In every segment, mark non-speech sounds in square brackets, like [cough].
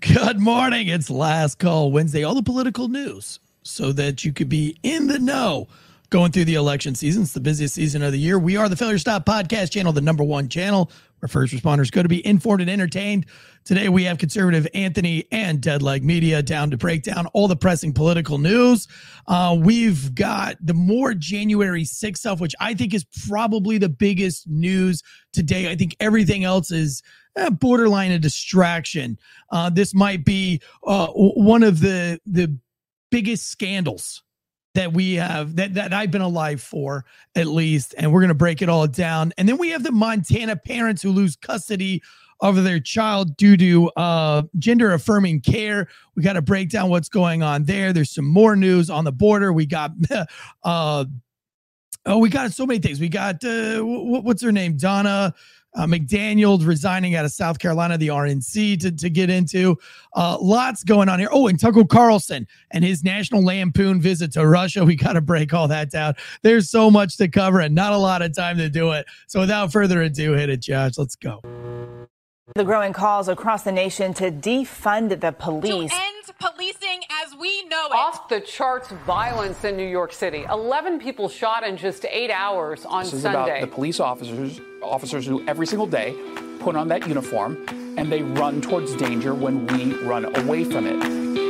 Good morning. It's Last Call Wednesday. All the political news so that you could be in the know going through the election season. It's the busiest season of the year. We are the Failure Stop Podcast channel, the number one channel where first responders go to be informed and entertained. Today we have conservative Anthony and Deadleg Media down to break down all the pressing political news. Uh, we've got the more January 6th stuff, which I think is probably the biggest news today. I think everything else is eh, borderline a distraction. Uh, this might be uh, one of the the biggest scandals that we have that, that I've been alive for at least. And we're going to break it all down. And then we have the Montana parents who lose custody of their child due to uh, gender affirming care. We got to break down what's going on there. There's some more news on the border. We got, [laughs] uh, oh, we got so many things. We got, uh, what's her name? Donna uh, McDaniel resigning out of South Carolina, the RNC to, to get into. Uh, lots going on here. Oh, and Tucker Carlson and his National Lampoon visit to Russia. We got to break all that down. There's so much to cover and not a lot of time to do it. So without further ado, hit it, Josh. Let's go. The growing calls across the nation to defund the police. To end policing as we know it. Off the charts violence in New York City. 11 people shot in just eight hours on this is Sunday. About the police officers, officers who every single day put on that uniform and they run towards danger when we run away from it.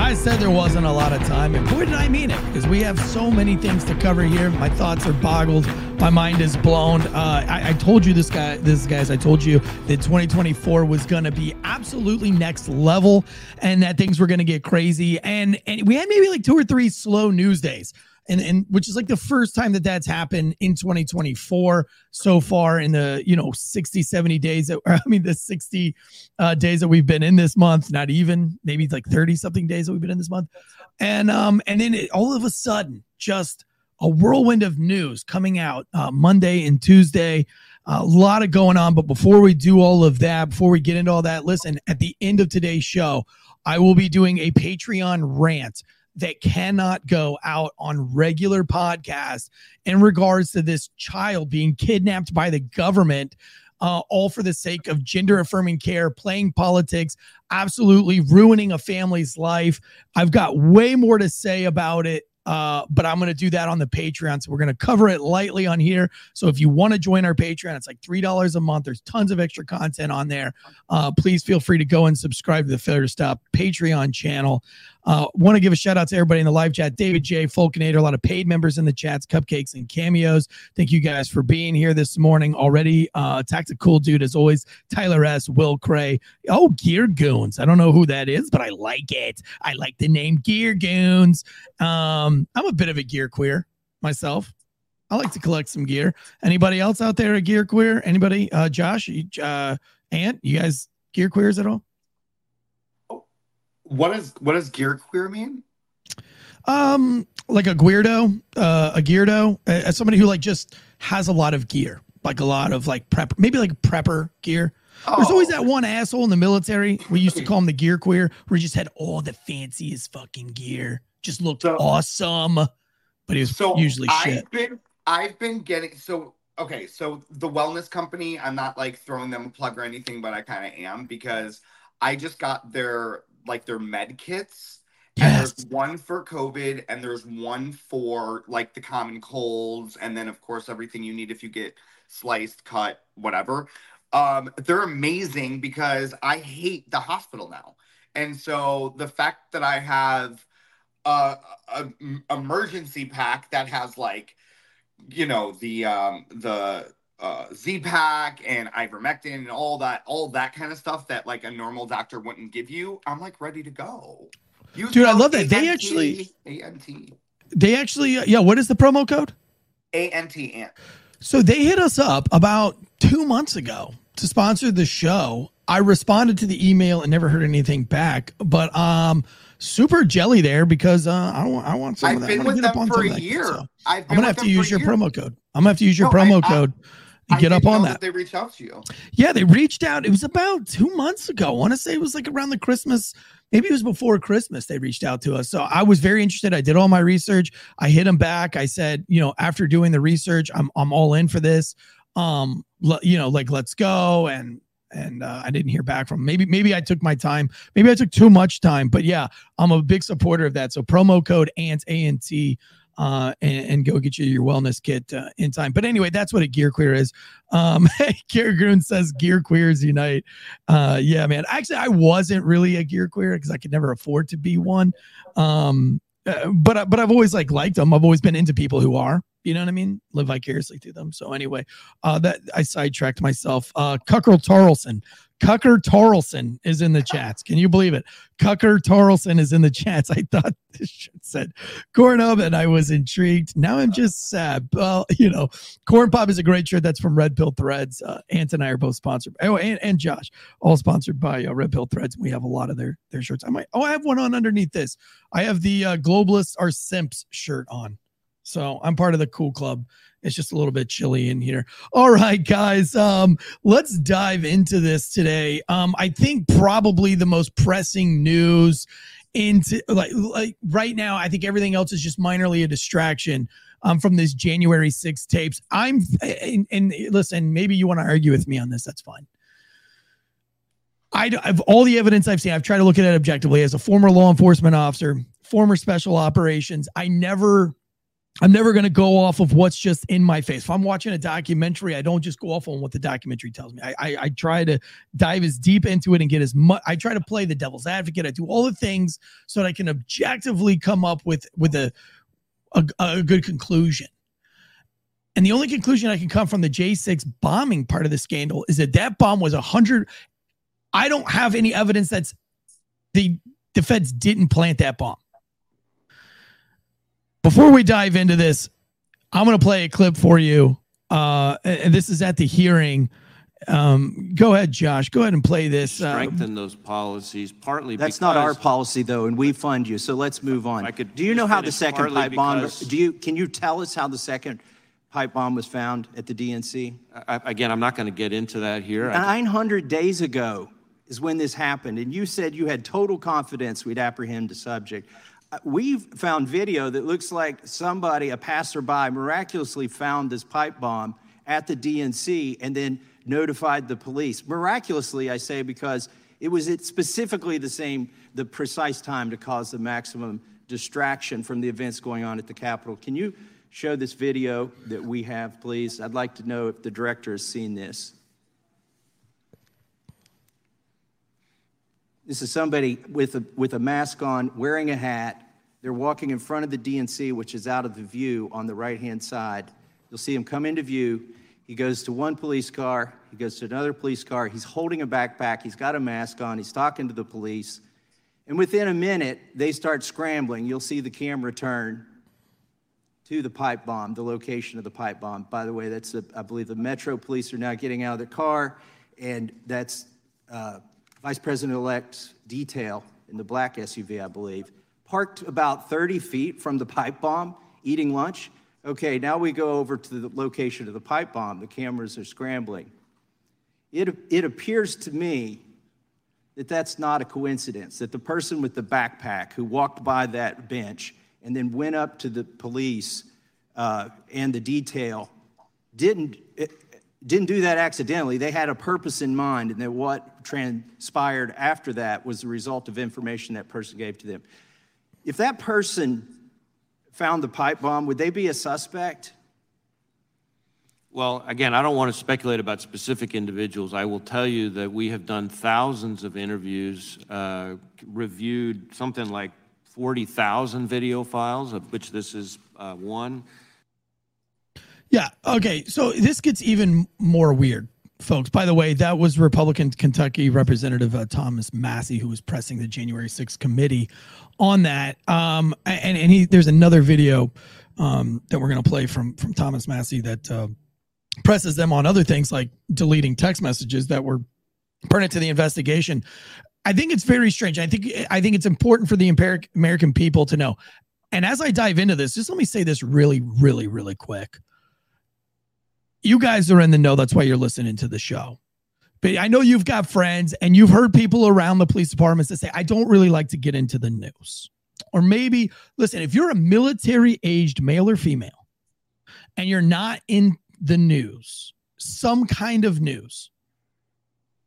I said there wasn't a lot of time, and boy, did I mean it because we have so many things to cover here. My thoughts are boggled, my mind is blown. Uh, I, I, told you this guy, this guys, I told you that 2024 was going to be absolutely next level, and that things were going to get crazy. And and we had maybe like two or three slow news days and and which is like the first time that that's happened in 2024 so far in the you know 60 70 days that [laughs] i mean the 60 uh, days that we've been in this month not even maybe like 30 something days that we've been in this month. And um and then it, all of a sudden just a whirlwind of news coming out uh, monday and tuesday a lot of going on. But before we do all of that before we get into all that listen at the end of today's show i will be doing a patreon rant that cannot go out on regular podcasts in regards to this child being kidnapped by the government uh, all for the sake of gender affirming care, playing politics, absolutely ruining a family's life. I've got way more to say about it uh, but I'm going to do that on the Patreon. So we're going to cover it lightly on here. So if you want to join our Patreon, it's like $3 a month. There's tons of extra content on there. Uh, please feel free to go and subscribe to the Failure Stop Patreon channel. Uh, want to give a shout out to everybody in the live chat David J, Fulkinator, a lot of paid members in the chats, cupcakes and cameos. Thank you guys for being here this morning already. Uh, Tactical Dude, as always, Tyler S, Will Cray. Oh, Gear Goons. I don't know who that is, but I like it. I like the name Gear Goons. Um, I'm a bit of a gear queer myself. I like to collect some gear. Anybody else out there a gear queer? Anybody? Uh, Josh, uh, Ant, you guys gear queers at all? What does what does gear queer mean? Um, like a weirdo, uh, a geardo, as somebody who like just has a lot of gear, like a lot of like prep, maybe like prepper gear. Oh. There's always that one asshole in the military. We used to [laughs] call him the gear queer, where he just had all the fanciest fucking gear, just looked so, awesome, but he was so usually shit. I've been, I've been getting so okay. So the wellness company, I'm not like throwing them a plug or anything, but I kind of am because I just got their like their med kits. Yes. And there's one for COVID and there's one for like the common colds and then of course everything you need if you get sliced, cut, whatever. Um, they're amazing because I hate the hospital now. And so the fact that I have a, a emergency pack that has like you know the um the uh, Z-Pack and ivermectin and all that, all that kind of stuff that like a normal doctor wouldn't give you. I'm like ready to go. Use Dude, I love that. A-N-T, they actually ANT. They actually, yeah. What is the promo code? ANT Ant. So they hit us up about two months ago to sponsor the show. I responded to the email and never heard anything back. But um, super jelly there because uh, I want I want some I've of that. Been with them for a year. So I'm gonna have to use your promo code. I'm gonna have to use your no, promo I, code. I, get up on that. that. They reached out to you. Yeah, they reached out. It was about two months ago. I want to say it was like around the Christmas. Maybe it was before Christmas. They reached out to us. So I was very interested. I did all my research. I hit them back. I said, you know, after doing the research, I'm I'm all in for this. um, le- you know, like let's go and and uh, I didn't hear back from maybe maybe I took my time, maybe I took too much time, but yeah, I'm a big supporter of that. So promo code ANT ANT uh, and, and go get you your wellness kit uh, in time. But anyway, that's what a gear queer is. Um, [laughs] Gary Groon says gear queers unite. Uh, yeah, man. Actually, I wasn't really a gear queer because I could never afford to be one. Um, uh, but but I've always like liked them. I've always been into people who are. You know what I mean? Live vicariously through them. So anyway, uh, that I sidetracked myself. Uh, Cucker Tarlson. Cucker Tarlson is in the chats. Can you believe it? Cucker Tarlson is in the chats. I thought [laughs] this shit said corn up and I was intrigued. Now I'm just sad. Well, you know, corn pop is a great shirt. That's from Red Pill Threads. Uh, Ant and I are both sponsored. Oh, and, and Josh, all sponsored by uh, Red Pill Threads. We have a lot of their their shirts. I might. Oh, I have one on underneath this. I have the uh, Globalists are Simps shirt on. So I'm part of the cool club. It's just a little bit chilly in here. All right, guys. Um, let's dive into this today. Um, I think probably the most pressing news into like like right now, I think everything else is just minorly a distraction um, from this January 6 tapes. I'm and, and listen, maybe you want to argue with me on this. That's fine. I I've all the evidence I've seen. I've tried to look at it objectively as a former law enforcement officer, former special operations. I never I'm never going to go off of what's just in my face. If I'm watching a documentary, I don't just go off on what the documentary tells me. I, I, I try to dive as deep into it and get as much. I try to play the devil's advocate. I do all the things so that I can objectively come up with with a a, a good conclusion. And the only conclusion I can come from the J6 bombing part of the scandal is that that bomb was a hundred. I don't have any evidence that's the the feds didn't plant that bomb. Before we dive into this, I'm going to play a clip for you. Uh, and this is at the hearing. Um, go ahead, Josh. Go ahead and play this. Uh, strengthen those policies, partly That's not our policy, though, and we fund you. So let's move on. I could do you know how the finish second partly pipe bomb? because- Do you can you tell us how the second pipe bomb was found at the DNC? I- Again, I'm not going to get into that here. I- 900 days ago is when this happened, and you said you had total confidence we'd apprehend the subject. We've found video that looks like somebody, a passerby, miraculously found this pipe bomb at the DNC and then notified the police. Miraculously, I say, because it was at specifically the same, the precise time to cause the maximum distraction from the events going on at the Capitol. Can you show this video that we have, please? I'd like to know if the director has seen this. This is somebody with a, with a mask on, wearing a hat. They're walking in front of the DNC, which is out of the view on the right hand side. You'll see him come into view. He goes to one police car, he goes to another police car. He's holding a backpack, he's got a mask on, he's talking to the police. And within a minute, they start scrambling. You'll see the camera turn to the pipe bomb, the location of the pipe bomb. By the way, that's, the, I believe, the Metro police are now getting out of their car, and that's uh, Vice President elect's detail in the black SUV, I believe, parked about 30 feet from the pipe bomb, eating lunch. Okay, now we go over to the location of the pipe bomb. The cameras are scrambling. It, it appears to me that that's not a coincidence, that the person with the backpack who walked by that bench and then went up to the police uh, and the detail didn't, didn't do that accidentally. They had a purpose in mind, and that what transpired after that was the result of information that person gave to them. If that person found the pipe bomb, would they be a suspect? Well, again, I don't want to speculate about specific individuals. I will tell you that we have done thousands of interviews, uh, reviewed something like 40,000 video files, of which this is uh, one. Yeah. Okay. So this gets even more weird, folks. By the way, that was Republican Kentucky Representative uh, Thomas Massie who was pressing the January 6th committee on that. Um, and and he there's another video um, that we're going to play from from Thomas Massie that uh, presses them on other things like deleting text messages that were pertinent to the investigation. I think it's very strange. I think I think it's important for the American people to know. And as I dive into this, just let me say this really, really, really quick you guys are in the know. That's why you're listening to the show. But I know you've got friends and you've heard people around the police departments that say, I don't really like to get into the news. Or maybe, listen, if you're a military aged male or female and you're not in the news, some kind of news,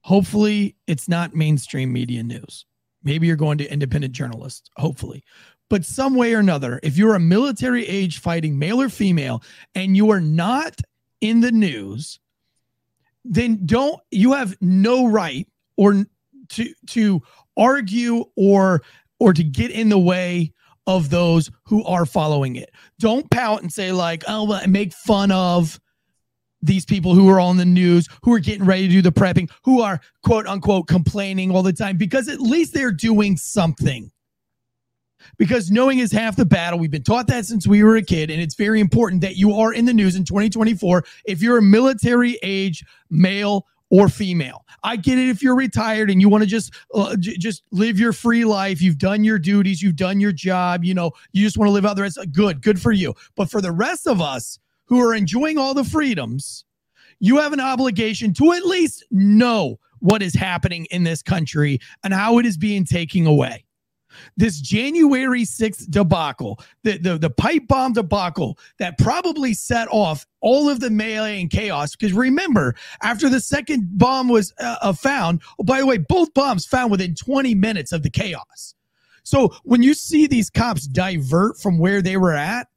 hopefully it's not mainstream media news. Maybe you're going to independent journalists, hopefully. But some way or another, if you're a military age fighting male or female and you are not in the news, then don't you have no right or to to argue or or to get in the way of those who are following it. Don't pout and say like, "Oh, well, make fun of these people who are on the news, who are getting ready to do the prepping, who are quote unquote complaining all the time because at least they're doing something." Because knowing is half the battle. We've been taught that since we were a kid, and it's very important that you are in the news in 2024 if you're a military age male or female. I get it if you're retired and you want to just uh, j- just live your free life. You've done your duties, you've done your job. You know, you just want to live out the rest. Good, good for you. But for the rest of us who are enjoying all the freedoms, you have an obligation to at least know what is happening in this country and how it is being taken away this January 6th debacle, the, the, the pipe bomb debacle that probably set off all of the melee and chaos. Because remember, after the second bomb was uh, uh, found, oh, by the way, both bombs found within 20 minutes of the chaos. So when you see these cops divert from where they were at,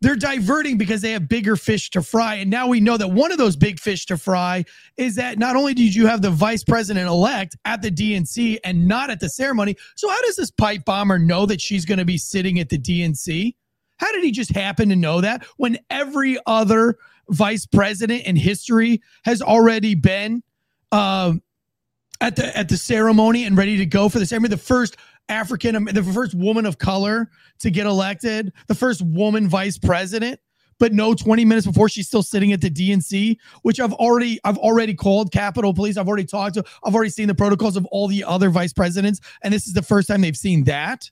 they're diverting because they have bigger fish to fry. And now we know that one of those big fish to fry is that not only did you have the vice president elect at the DNC and not at the ceremony, so how does this pipe bomber know that she's going to be sitting at the DNC? How did he just happen to know that when every other vice president in history has already been uh, at the at the ceremony and ready to go for the ceremony? The first African, the first woman of color to get elected, the first woman vice president. But no, 20 minutes before she's still sitting at the DNC, which I've already I've already called Capitol Police. I've already talked to, I've already seen the protocols of all the other vice presidents, and this is the first time they've seen that.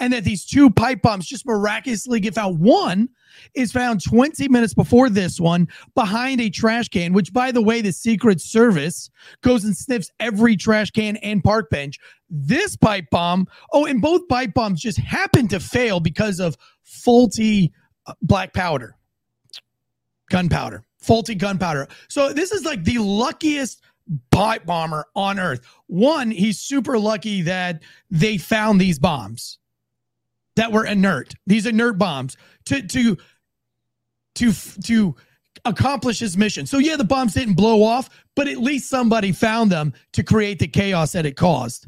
And that these two pipe bombs just miraculously get found. One is found 20 minutes before this one behind a trash can, which, by the way, the Secret Service goes and sniffs every trash can and park bench. This pipe bomb, oh, and both pipe bombs just happened to fail because of faulty uh, black powder, gunpowder, faulty gunpowder. So this is like the luckiest pipe bomber on earth. One, he's super lucky that they found these bombs that were inert. These inert bombs to to to to accomplish his mission. So yeah, the bombs didn't blow off, but at least somebody found them to create the chaos that it caused.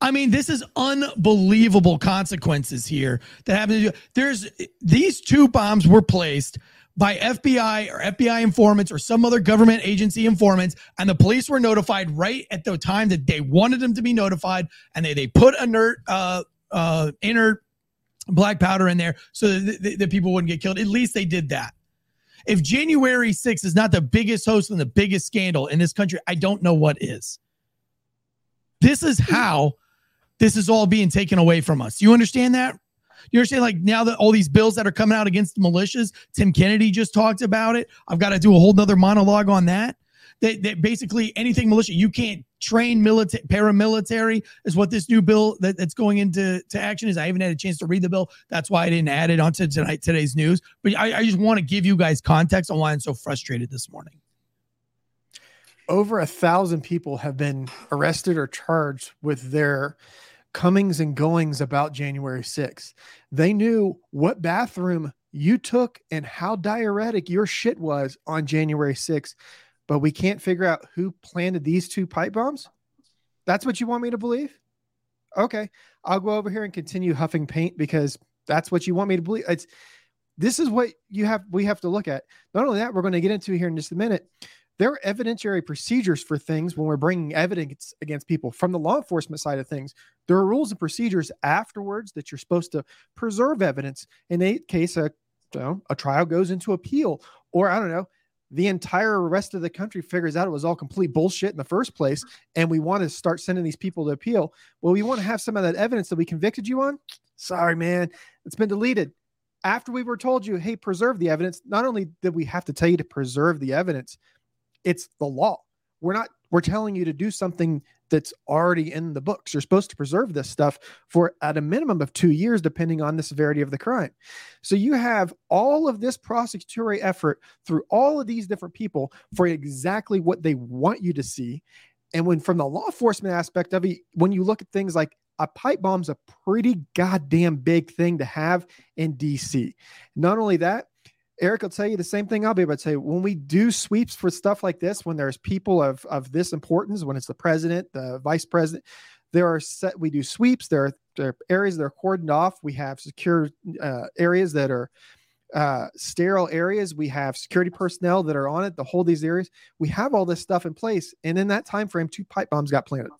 I mean, this is unbelievable consequences here that happen. To, there's these two bombs were placed by FBI or FBI informants or some other government agency informants, and the police were notified right at the time that they wanted them to be notified, and they they put inert uh, uh, inert black powder in there so that the people wouldn't get killed. At least they did that. If January 6th is not the biggest host and the biggest scandal in this country, I don't know what is. This is how this is all being taken away from us. You understand that? You understand, like now that all these bills that are coming out against militias, Tim Kennedy just talked about it. I've got to do a whole nother monologue on that. That, that basically anything militia, you can't train military paramilitary is what this new bill that, that's going into to action is. I haven't had a chance to read the bill. That's why I didn't add it onto tonight today's news. But I, I just want to give you guys context on why I'm so frustrated this morning. Over a thousand people have been arrested or charged with their comings and goings about January 6th. They knew what bathroom you took and how diuretic your shit was on January 6th, but we can't figure out who planted these two pipe bombs. That's what you want me to believe? Okay, I'll go over here and continue huffing paint because that's what you want me to believe. It's this is what you have we have to look at. Not only that, we're going to get into here in just a minute there are evidentiary procedures for things when we're bringing evidence against people from the law enforcement side of things. There are rules and procedures afterwards that you're supposed to preserve evidence. In a case, a, you know, a trial goes into appeal, or I don't know, the entire rest of the country figures out it was all complete bullshit in the first place, and we want to start sending these people to appeal. Well, we want to have some of that evidence that we convicted you on. Sorry, man, it's been deleted. After we were told you, hey, preserve the evidence, not only did we have to tell you to preserve the evidence, it's the law. We're not we're telling you to do something that's already in the books. You're supposed to preserve this stuff for at a minimum of two years, depending on the severity of the crime. So you have all of this prosecutory effort through all of these different people for exactly what they want you to see. And when from the law enforcement aspect of it, when you look at things like a pipe bomb's a pretty goddamn big thing to have in DC. Not only that, Eric will tell you the same thing I'll be able to say. When we do sweeps for stuff like this, when there's people of of this importance, when it's the president, the vice president, there are set. We do sweeps. There are, there are areas that are cordoned off. We have secure uh, areas that are uh, sterile areas. We have security personnel that are on it to hold these areas. We have all this stuff in place, and in that time frame, two pipe bombs got planted.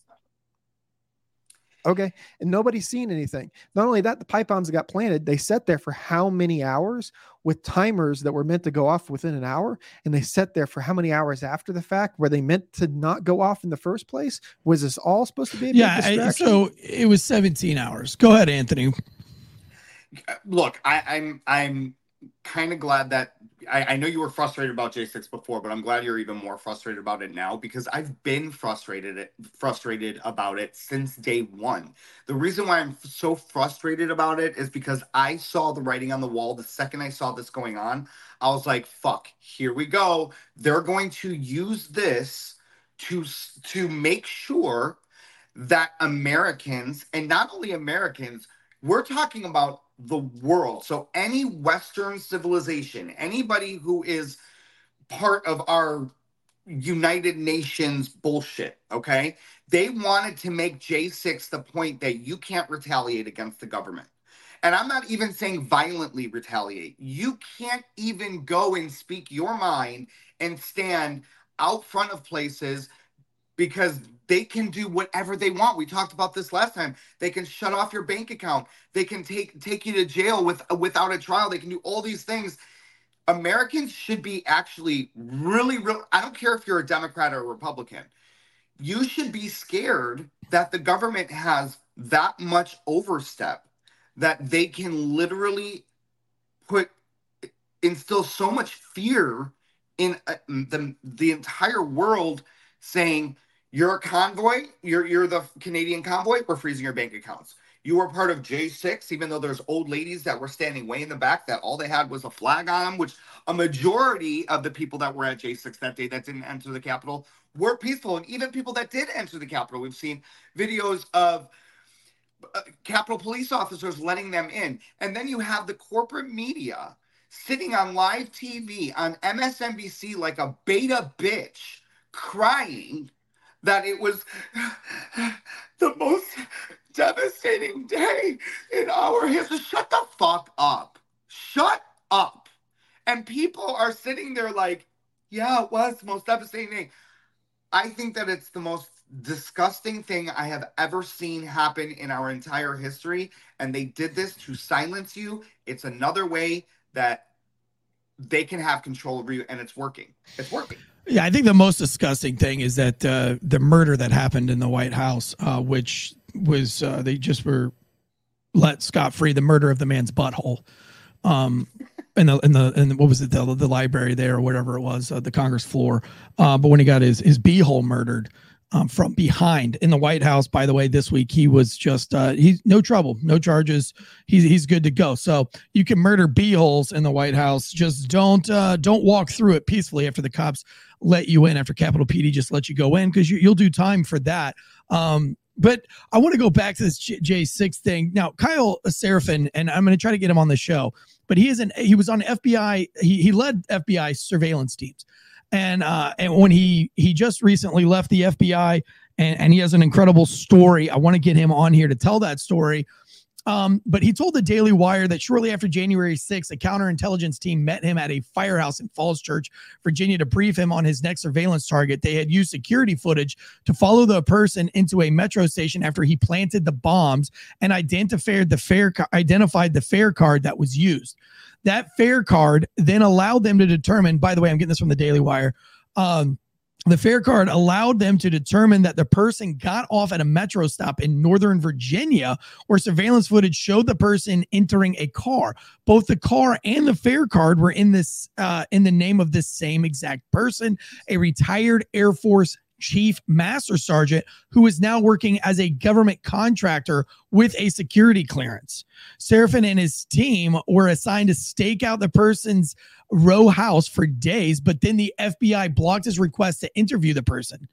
Okay. And nobody's seen anything. Not only that, the pipe bombs got planted, they sat there for how many hours with timers that were meant to go off within an hour. And they sat there for how many hours after the fact where they meant to not go off in the first place? Was this all supposed to be a yeah, I, so it was 17 hours. Go ahead, Anthony. Look, I, I'm I'm kind of glad that I, I, know you were frustrated about J6 before, but I'm glad you're even more frustrated about it now because I've been frustrated frustrated about it since day one. The reason why I'm so frustrated about it is because I saw the writing on the wall the second I saw this going on. I was like, "Fuck, here we go. They're going to use this to to make sure that Americans and not only Americans, we're talking about the world. So any Western civilization, anybody who is part of our United Nations bullshit, okay? They wanted to make J6 the point that you can't retaliate against the government. And I'm not even saying violently retaliate. You can't even go and speak your mind and stand out front of places because they can do whatever they want. We talked about this last time. They can shut off your bank account. They can take take you to jail with without a trial. They can do all these things. Americans should be actually really, really. I don't care if you're a Democrat or a Republican. You should be scared that the government has that much overstep that they can literally put instill so much fear in uh, the the entire world saying you're a convoy. You're you're the Canadian convoy. We're freezing your bank accounts. You were part of J6, even though there's old ladies that were standing way in the back that all they had was a flag on them, which a majority of the people that were at J6 that day that didn't enter the Capitol were peaceful. And even people that did enter the Capitol, we've seen videos of uh, Capitol police officers letting them in. And then you have the corporate media sitting on live TV on MSNBC like a beta bitch crying that it was the most devastating day in our history. Shut the fuck up. Shut up. And people are sitting there like, yeah, it was the most devastating day. I think that it's the most disgusting thing I have ever seen happen in our entire history. And they did this to silence you. It's another way that they can have control over you, and it's working. It's working. Yeah, I think the most disgusting thing is that uh, the murder that happened in the White House, uh, which was uh, they just were let scot free, the murder of the man's butthole, um, in the in the in what was it the the library there or whatever it was, uh, the Congress floor. Uh, but when he got his his beehole murdered, um, from behind in the White House. By the way, this week he was just uh, he's no trouble, no charges. He's he's good to go. So you can murder beeholes in the White House. Just don't uh, don't walk through it peacefully after the cops let you in. After Capitol PD just let you go in because you, you'll do time for that. Um, but I want to go back to this J six thing now. Kyle Seraphin, and I'm going to try to get him on the show. But he isn't. he was on FBI. He he led FBI surveillance teams and uh, and when he he just recently left the FBI, and, and he has an incredible story. I want to get him on here to tell that story. Um, but he told the Daily Wire that shortly after January 6th, a counterintelligence team met him at a firehouse in Falls Church, Virginia, to brief him on his next surveillance target. They had used security footage to follow the person into a metro station after he planted the bombs and identified the fare identified the fare card that was used. That fare card then allowed them to determine, by the way, I'm getting this from the Daily Wire. Um, the fare card allowed them to determine that the person got off at a metro stop in Northern Virginia, where surveillance footage showed the person entering a car. Both the car and the fare card were in this uh, in the name of this same exact person, a retired Air Force chief master sergeant who is now working as a government contractor with a security clearance. Seraphin and his team were assigned to stake out the person's row house for days, but then the FBI blocked his request to interview the person.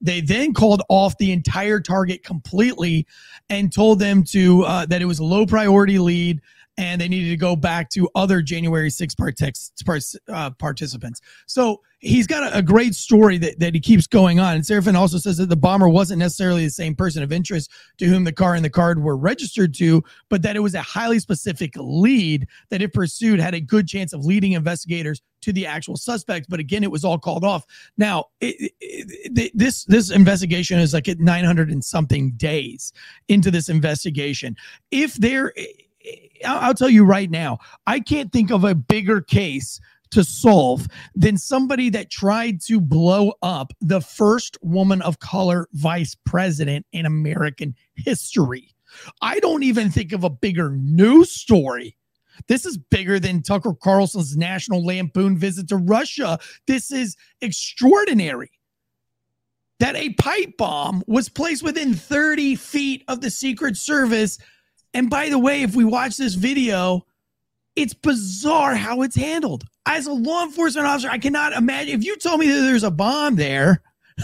They then called off the entire target completely and told them to uh, that it was a low priority lead and they needed to go back to other January 6 partic- uh, participants. So he's got a, a, great story that, that he keeps going on. And Seraphin also says that the bomber wasn't necessarily the same person of interest to whom the car and the card were registered to, but that it was a highly specific lead that, if pursued, had a good chance of leading investigators to the actual suspect. But again, it was all called off. Now, it, it, this this investigation is like at 900 and something days into this investigation. If there I'll tell you right now, I can't think of a bigger case to solve than somebody that tried to blow up the first woman of color vice president in American history. I don't even think of a bigger news story. This is bigger than Tucker Carlson's National Lampoon visit to Russia. This is extraordinary. That a pipe bomb was placed within 30 feet of the Secret Service and by the way, if we watch this video, it's bizarre how it's handled. As a law enforcement officer, I cannot imagine if you told me that there's a bomb there. [laughs]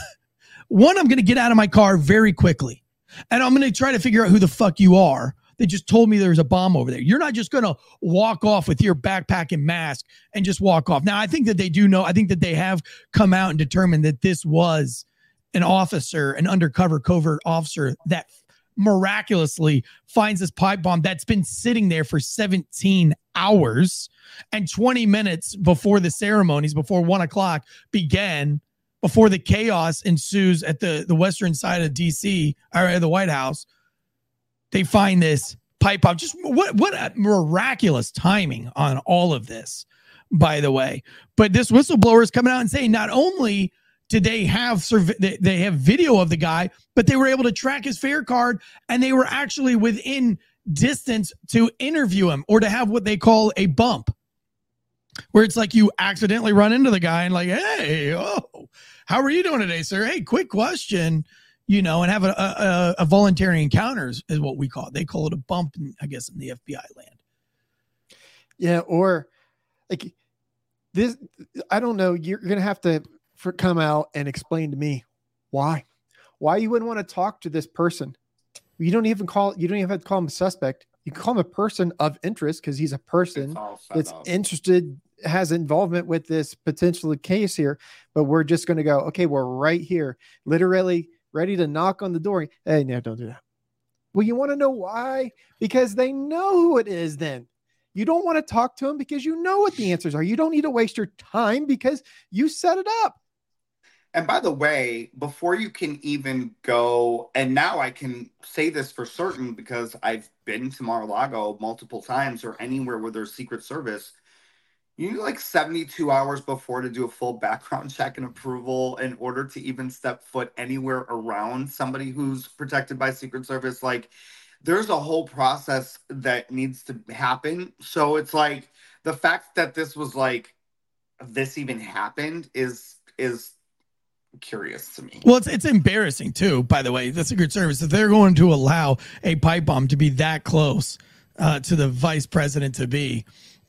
One, I'm going to get out of my car very quickly, and I'm going to try to figure out who the fuck you are. They just told me there's a bomb over there. You're not just going to walk off with your backpack and mask and just walk off. Now, I think that they do know. I think that they have come out and determined that this was an officer, an undercover covert officer that miraculously finds this pipe bomb that's been sitting there for 17 hours and 20 minutes before the ceremonies, before one o'clock began, before the chaos ensues at the, the western side of DC or the White House. They find this pipe bomb. Just what what a miraculous timing on all of this, by the way. But this whistleblower is coming out and saying not only did they have they have video of the guy but they were able to track his fare card and they were actually within distance to interview him or to have what they call a bump where it's like you accidentally run into the guy and like hey oh how are you doing today sir? Hey quick question you know and have a, a, a voluntary encounters is what we call it. They call it a bump in, i guess in the fbi land. Yeah or like this i don't know you're gonna have to for come out and explain to me why why you wouldn't want to talk to this person. You don't even call you don't even have to call him a suspect. You call him a person of interest because he's a person that's up. interested has involvement with this potential case here but we're just going to go okay we're right here. Literally ready to knock on the door. Hey no don't do that. Well you want to know why? Because they know who it is then. You don't want to talk to them because you know what the answers are. You don't need to waste your time because you set it up and by the way, before you can even go, and now I can say this for certain because I've been to Mar-a-Lago multiple times or anywhere where there's Secret Service. You need like 72 hours before to do a full background [laughs] check and approval in order to even step foot anywhere around somebody who's protected by Secret Service. Like, there's a whole process that needs to happen. So it's like the fact that this was like this even happened is is curious to me. Well, it's it's embarrassing too. By the way, the Secret Service if they're going to allow a pipe bomb to be that close uh, to the vice president to be.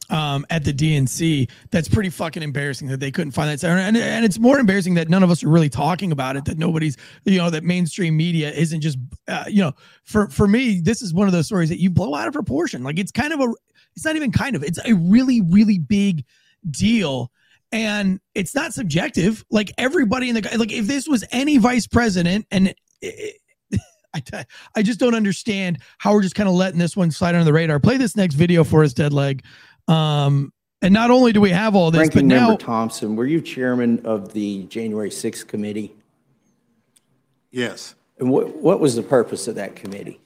Um, at the DNC, that's pretty fucking embarrassing that they couldn't find that. And, and it's more embarrassing that none of us are really talking about it. That nobody's, you know, that mainstream media isn't just, uh, you know, for for me, this is one of those stories that you blow out of proportion. Like it's kind of a, it's not even kind of, it's a really really big deal and it's not subjective. Like everybody in the like, if this was any vice president, and it, [laughs] I, I just don't understand how we're just kind of letting this one slide under the radar. Play this next video for us, Dead Leg. Um, and not only do we have all this, Ranking but now Member Thompson, were you chairman of the January 6th committee? Yes. And what what was the purpose of that committee?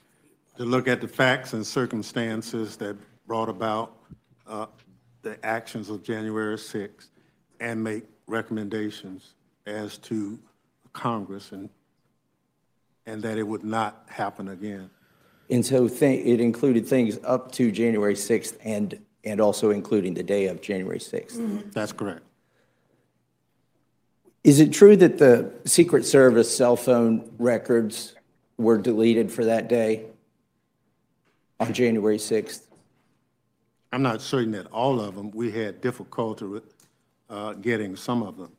To look at the facts and circumstances that brought about uh, the actions of January 6th and make recommendations as to Congress and, and that it would not happen again. And so th- it included things up to January 6th and, and also including the day of January 6th. That's correct. Is it true that the Secret Service cell phone records were deleted for that day on January 6th? I'm not certain that all of them, we had difficulty with uh, getting some of them.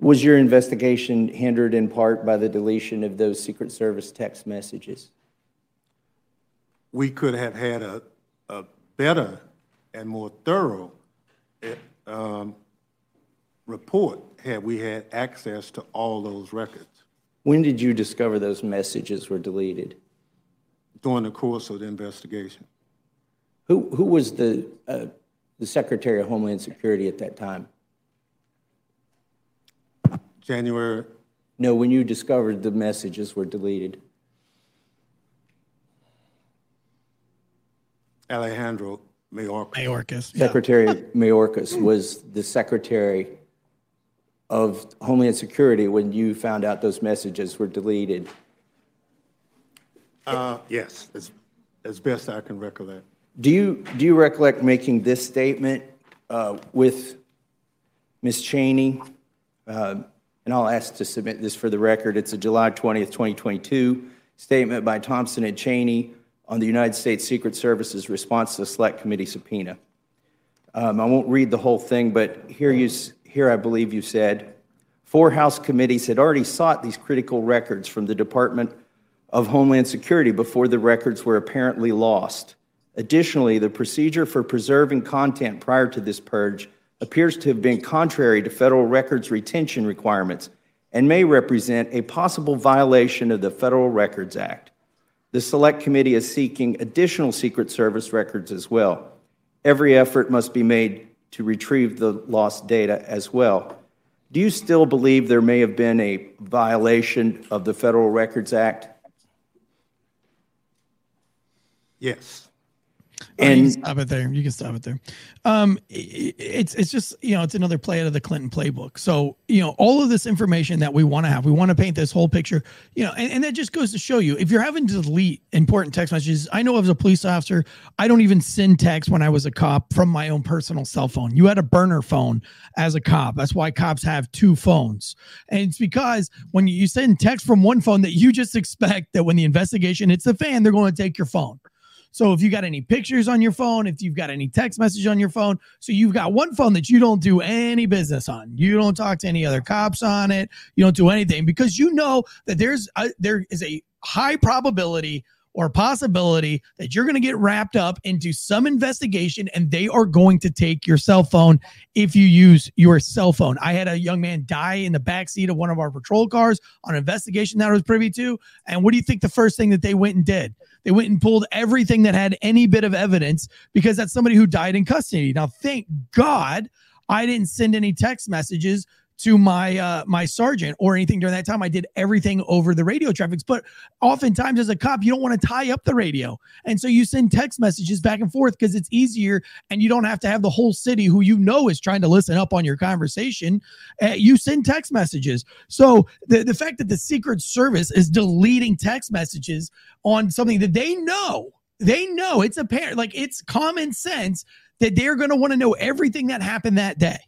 Was your investigation hindered in part by the deletion of those Secret Service text messages? We could have had a, a better and more thorough eh, um, report had we had access to all those records When did you discover those messages were deleted? during the course of the investigation. Who, who was the, uh, the Secretary of Homeland Security at that time? January, No, when you discovered the messages were deleted. Alejandro Mayorkas. Mayorkas. yeah. Secretary Mayorkas was the Secretary of Homeland Security when you found out those messages were deleted. Uh, Yes, as, as best I can recollect. Do you, do you recollect making this statement uh, with Ms. Cheney? Um, And I'll ask to submit this for the record. It's a July 20th, 2022 statement by Thompson and Cheney on the United States Secret Service's response to the Select Committee subpoena. Um, I won't read the whole thing, but here you, here I believe you said, four House committees had already sought these critical records from the Department of Homeland Security before the records were apparently lost. Additionally, the procedure for preserving content prior to this purge appears to have been contrary to federal records retention requirements and may represent a possible violation of the Federal Records Act. The Select Committee is seeking additional Secret Service records as well. Every effort must be made to retrieve the lost data as well. Do you still believe there may have been a violation of the Federal Records Act? Yes. Oh, you can And stop it there. You can stop it there. Um, it's it's just you know it's another play out of the Clinton playbook. So you know all of this information that we want to have, we want to paint this whole picture. You know, and, and that just goes to show you if you're having to delete important text messages. I know as a police officer, I don't even send text when I was a cop from my own personal cell phone. You had a burner phone as a cop. That's why cops have two phones, and it's because when you send text from one phone that you just expect that when the investigation hits the fan, they're going to take your phone. So if you got any pictures on your phone, if you've got any text message on your phone, so you've got one phone that you don't do any business on. You don't talk to any other cops on it. You don't do anything because you know that there's a, there is a high probability or possibility that you're going to get wrapped up into some investigation and they are going to take your cell phone if you use your cell phone. I had a young man die in the back seat of one of our patrol cars on an investigation that I was privy to. And what do you think the first thing that they went and did? They went and pulled everything that had any bit of evidence because that's somebody who died in custody. Now, thank God I didn't send any text messages to my uh my sergeant or anything during that time. I did everything over the radio traffics. But oftentimes as a cop, you don't want to tie up the radio. And so you send text messages back and forth because it's easier and you don't have to have the whole city who you know is trying to listen up on your conversation. Uh, you send text messages. So the, the fact that the Secret Service is deleting text messages on something that they know, they know it's apparent, like it's common sense that they're going to want to know everything that happened that day.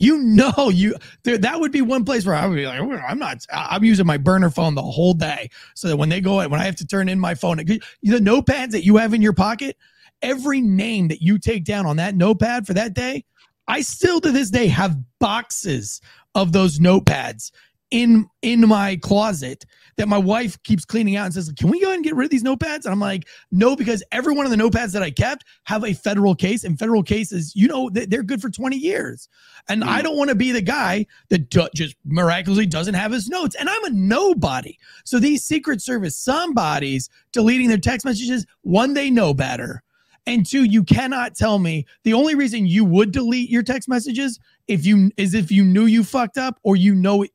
You know, you there, that would be one place where I would be like, "Oh, I'm not, I'm using my burner phone the whole day, so that when they go, when I have to turn in my phone, the notepads that you have in your pocket, every name that you take down on that notepad for that day, I still to this day have boxes of those notepads in in my closet that my wife keeps cleaning out and says, "Can we go ahead and get rid of these notepads?" And I'm like, "No, because every one of the notepads that I kept have a federal case, and federal cases, you know, they- they're good for 20 years. And I mm. don't want to be the guy that do- just miraculously doesn't have his notes, and I'm a nobody. So these Secret Service somebodies deleting their text messages, one, they know better. And two, you cannot tell me the only reason you would delete your text messages if you is if you knew you fucked up or you know it,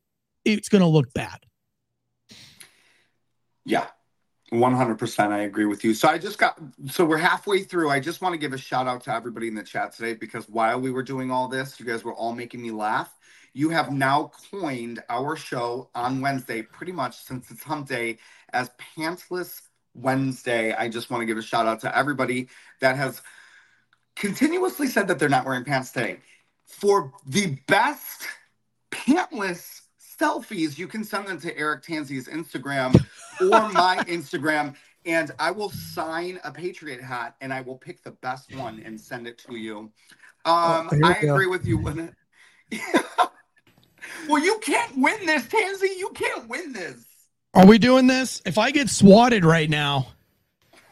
it's going to look bad. Yeah, 100%. I agree with you. So I just got, so we're halfway through. I just want to give a shout out to everybody in the chat today because while we were doing all this, you guys were all making me laugh. You have now coined our show on Wednesday, pretty much since it's hump day, as Pantsless Wednesday. I just want to give a shout out to everybody that has continuously said that they're not wearing pants today. For the best pantless selfies, you can send them to Eric Tansey's Instagram or my [laughs] Instagram, and I will sign a Patriot hat and I will pick the best one and send it to you. Um, Oh, here we I go. agree with you. When [laughs] well, you can't win this, Tansey. You can't win this. Are we doing this? If I get swatted right now,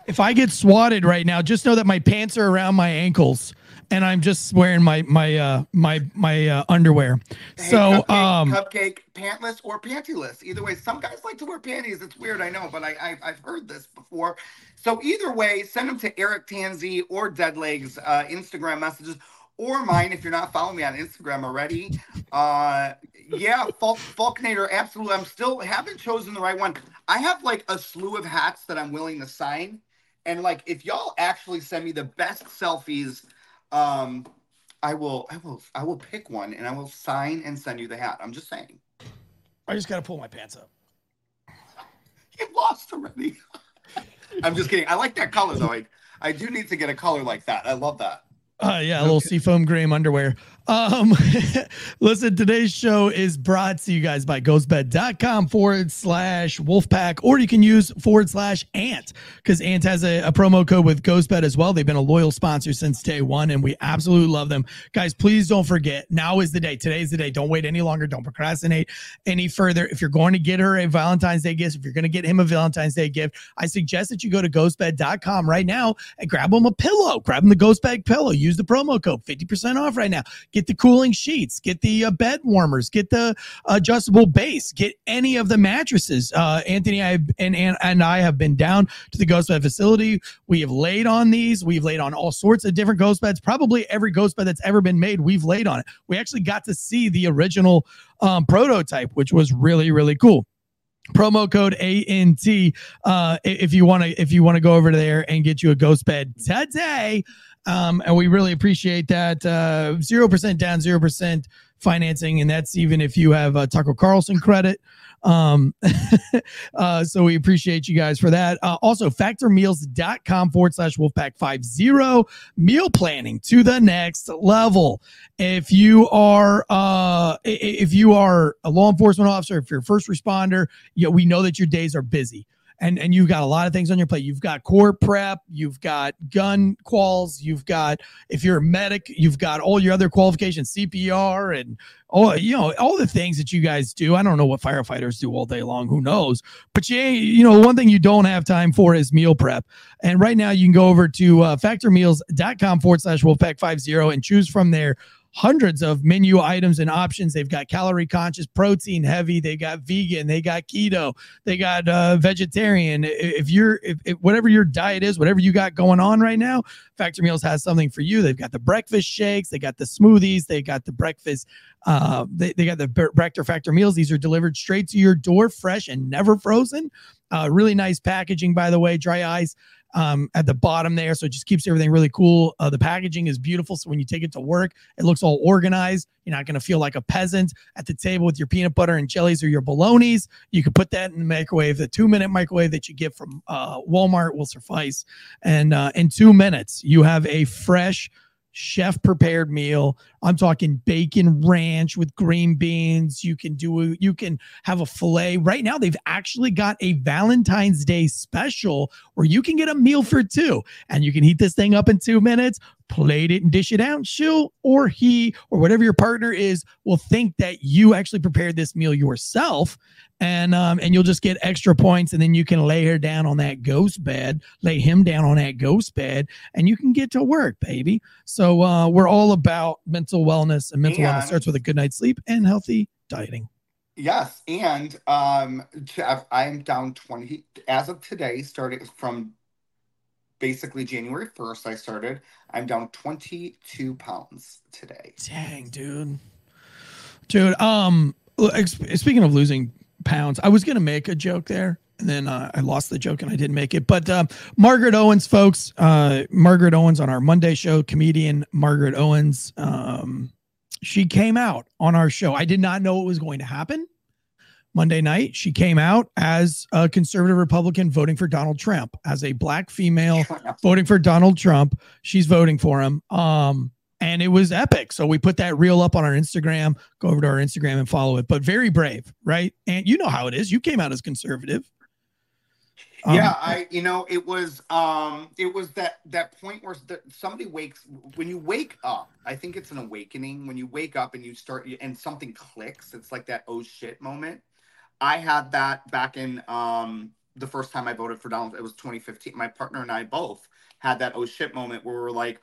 if I get swatted right now, just know that my pants are around my ankles and I'm just wearing my my uh my my uh, underwear. Hey, So cupcake, um cupcake, pantless or pantyless. Either way, some guys like to wear panties. It's weird, I know, but I, I I've heard this before. So either way, send them to Eric Tansey or Deadlegs uh, Instagram messages or mine if you're not following me on Instagram already. Uh, yeah, Falknator, absolutely. I'm still haven't chosen the right one. I have like a slew of hats that I'm willing to sign, and like if y'all actually send me the best selfies, um, I will, I will, I will pick one and I will sign and send you the hat. I'm just saying. I just gotta pull my pants up. [laughs] You lost already. [laughs] I'm just kidding. I like that color though. I, I do need to get a color like that. I love that. Uh, yeah, a little seafoam graham underwear. Um, [laughs] listen, today's show is brought to you guys by ghostbed.com forward slash wolfpack, or you can use forward slash ant because ant has a, a promo code with ghostbed as well. They've been a loyal sponsor since day one, and we absolutely love them. Guys, please don't forget now is the day. Today is the day. Don't wait any longer. Don't procrastinate any further. If you're going to get her a Valentine's Day gift, if you're going to get him a Valentine's Day gift, I suggest that you go to ghostbed.com right now and grab him a pillow. Grab him the ghost bed pillow. Use the promo code 50% off right now. The cooling sheets, get the uh, bed warmers, get the adjustable base, get any of the mattresses. Uh, Anthony I, and, and, and I have been down to the ghost bed facility. We have laid on these. We've laid on all sorts of different ghost beds. Probably every ghost bed that's ever been made, we've laid on it. We actually got to see the original um, prototype, which was really, really cool promo code ANT uh if you want to if you want to go over there and get you a ghost bed today um and we really appreciate that uh 0% down 0% financing. And that's even if you have uh, Tucker Carlson credit. Um [laughs] uh so we appreciate you guys for that. Uh also factormeals.com forward slash wolfpack 50 meal planning to the next level. If you are uh if you are a law enforcement officer if you're a first responder you know, we know that your days are busy and and you've got a lot of things on your plate. You've got core prep, you've got gun quals, you've got if you're a medic, you've got all your other qualifications, CPR and all you know all the things that you guys do. I don't know what firefighters do all day long. Who knows? But you you know one thing you don't have time for is meal prep. And right now you can go over to uh, factormeals.com forward slash wolfpack 50 and choose from there hundreds of menu items and options. They've got calorie conscious, protein heavy. They got vegan. They got keto. They got uh, vegetarian. If you're, if, if whatever your diet is, whatever you got going on right now, Factor Meals has something for you. They've got the breakfast shakes. They got the smoothies. They got the breakfast. Uh, they, they got the Bre- Factor Meals. These are delivered straight to your door, fresh and never frozen. Uh, really nice packaging, by the way. Dry ice um, at the bottom there. So it just keeps everything really cool. Uh, the packaging is beautiful. So when you take it to work, it looks all organized. You're not going to feel like a peasant at the table with your peanut butter and jellies or your bolognas. You can put that in the microwave. The two minute microwave that you get from uh, Walmart will suffice. And uh, in two minutes, you have a fresh, chef prepared meal. I'm talking bacon ranch with green beans. You can do a, you can have a fillet. Right now they've actually got a Valentine's Day special where you can get a meal for two and you can heat this thing up in 2 minutes, plate it and dish it out. She'll or he or whatever your partner is will think that you actually prepared this meal yourself and um and you'll just get extra points and then you can lay her down on that ghost bed, lay him down on that ghost bed and you can get to work, baby. So uh we're all about mental wellness and mental wellness starts with a good night's sleep and healthy dieting. Yes, and um, to- I'm down twenty as of today. Starting from basically January first, I started. I'm down twenty two pounds today. Dang, dude. Dude, um speaking of losing pounds, I was going to make a joke there and then uh, I lost the joke and I didn't make it. But uh, Margaret Owens, folks, uh, Margaret Owens on our Monday show, comedian Margaret Owens, um, she came out on our show. I did not know it was going to happen. Monday night, she came out as a conservative Republican voting for Donald Trump, as a black female voting for Donald Trump. She's voting for him. Um, and it was epic. So we put that reel up on our Instagram. Go over to our Instagram and follow it. But very brave, right? And you know how it is. You came out as conservative. Um, yeah, I you know it was um it was that that point where the, somebody wakes when you wake up. I think it's an awakening when you wake up and you start and something clicks. It's like that oh shit moment. I had that back in um the first time I voted for Donald. It was 2015. My partner and I both had that oh shit moment where we're like,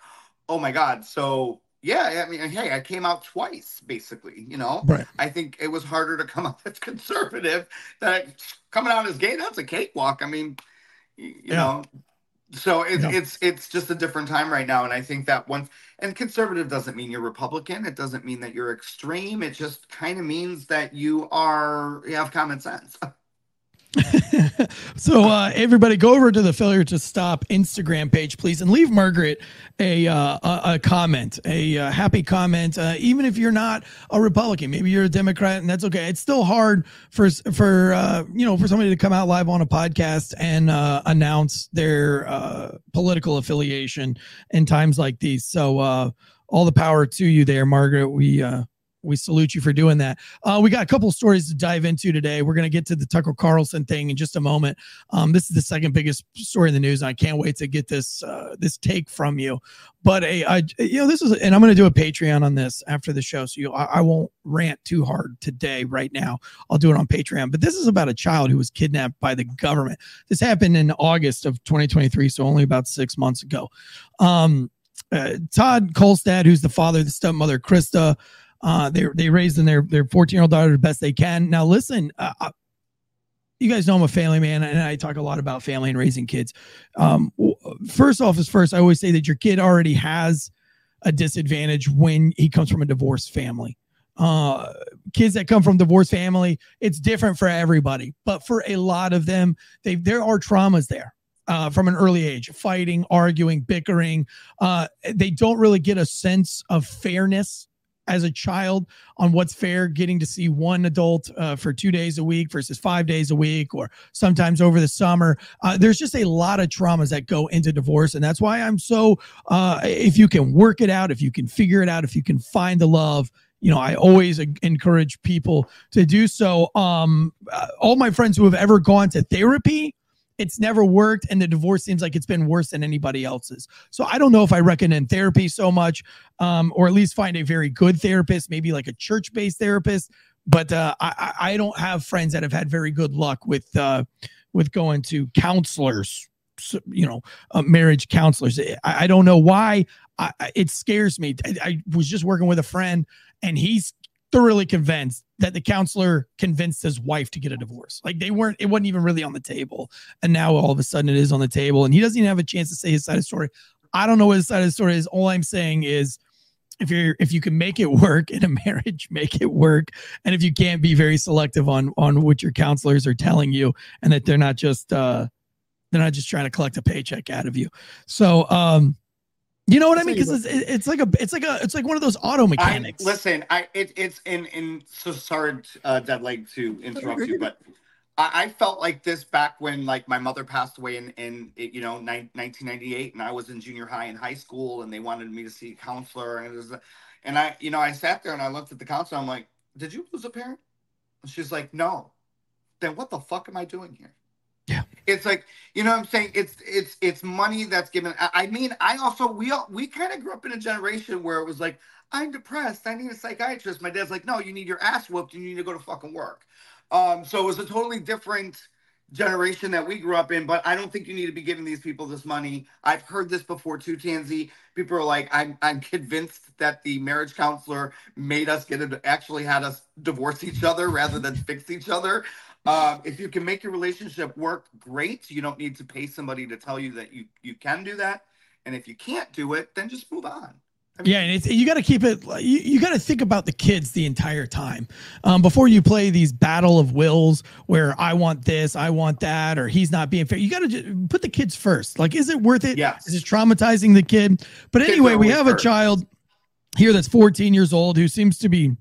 oh my god. So yeah, I mean, hey, I came out twice, basically. You know, Right. I think it was harder to come [laughs] out as conservative than coming out as gay. That's a cakewalk. I mean, you Yeah. know, so it's Yeah. it's it's just a different time right now, and I think that once and conservative doesn't mean you're Republican. It doesn't mean that you're extreme. It just kind of means that you are you have common sense. [laughs] [laughs] so uh, everybody go over to the failure to stop instagram page please and leave margaret a uh, a, a comment a uh, happy comment. Uh, even if you're not a republican maybe you're a democrat and that's okay. It's still hard for for uh, you know for somebody to come out live on a podcast and uh, announce their uh, political affiliation in times like these. So uh, all the power to you there margaret. We uh, we salute you for doing that. Uh, we got a couple stories to dive into today. We're going to get to the Tucker Carlson thing in just a moment. Um, this is the second biggest story in the news. And I can't wait to get this uh, this take from you. But a, I, you know, this is, and I'm going to do a Patreon on this after the show, so you, I, I won't rant too hard today. Right now, I'll do it on Patreon. But this is about a child who was kidnapped by the government. This happened in August of 2023, so only about six months ago. Um, uh, Todd Kolstad, who's the father, of the stepmother, Krista. Uh, they they raised in their their 14 year old daughter the best they can. Now listen, uh, uh, you guys know I'm a family man, and I talk a lot about family and raising kids. Um, first off is first. I always say that your kid already has a disadvantage when he comes from a divorced family. Uh, kids that come from divorced family, it's different for everybody, but for a lot of them, they there are traumas there uh, from an early age fighting arguing bickering uh, they don't really get a sense of fairness as a child on what's fair getting to see one adult uh, for two days a week versus five days a week or sometimes over the summer. Uh, there's just a lot of traumas that go into divorce and that's why i'm so uh, if you can work it out if you can figure it out if you can find the love you know i always encourage people to do so. Um uh, all my friends who have ever gone to therapy it's never worked and the divorce seems like it's been worse than anybody else's. So i don't know if i recommend therapy so much um, or at least find a very good therapist maybe like a church-based therapist. But uh, I, I don't have friends that have had very good luck with uh, with going to counselors you know uh, marriage counselors. I, I don't know why. I- it scares me. I, I was just working with a friend and he's thoroughly convinced that the counselor convinced his wife to get a divorce. Like they weren't, it wasn't even really on the table. And now all of a sudden it is on the table and he doesn't even have a chance to say his side of the story. I don't know what his side of the story is. All I'm saying is if you're if you can make it work in a [laughs] marriage, make it work. And if you can't be very selective on on what your counselors are telling you and that they're not just uh they're not just trying to collect a paycheck out of you. So um you know what I mean? Because it's, it's like a it's like a it's like one of those auto I, mechanics. listen, I it, it's in in so sorry, uh, Deadleg, to interrupt you, but I, I felt like this back when like my mother passed away in in you know nine, 1998, and I was in junior high and high school, and they wanted me to see a counselor, and it was, and I you know I sat there and I looked at the counselor, I'm like, did you lose a parent? And she's like, no. Then what the fuck am I doing here? It's like you know what i'm saying? It's it's it's money that's given. I, I mean i also we all we kind of grew up in a generation where it was like i'm depressed. I need a psychiatrist. My dad's like no you need your ass whooped and you need to go to fucking work. Um so it was a totally different generation that we grew up in but i don't think you need to be giving these people this money. I've heard this before too Tansey. People are like i'm i'm convinced that the marriage counselor made us get it actually had us divorce each other rather than fix each other um, if you can make your relationship work, great. You don't need to pay somebody to tell you that you you can do that. And if you can't do it, then just move on. Yeah, and it's, you got to keep it. You, you got to think about the kids the entire time um, before you play these battle of wills where I want this, I want that, or he's not being fair. You got to put the kids first. Like, is it worth it? Yes. Is it traumatizing the kid? But Kids anyway, we have a child here that's 14 years old who seems to be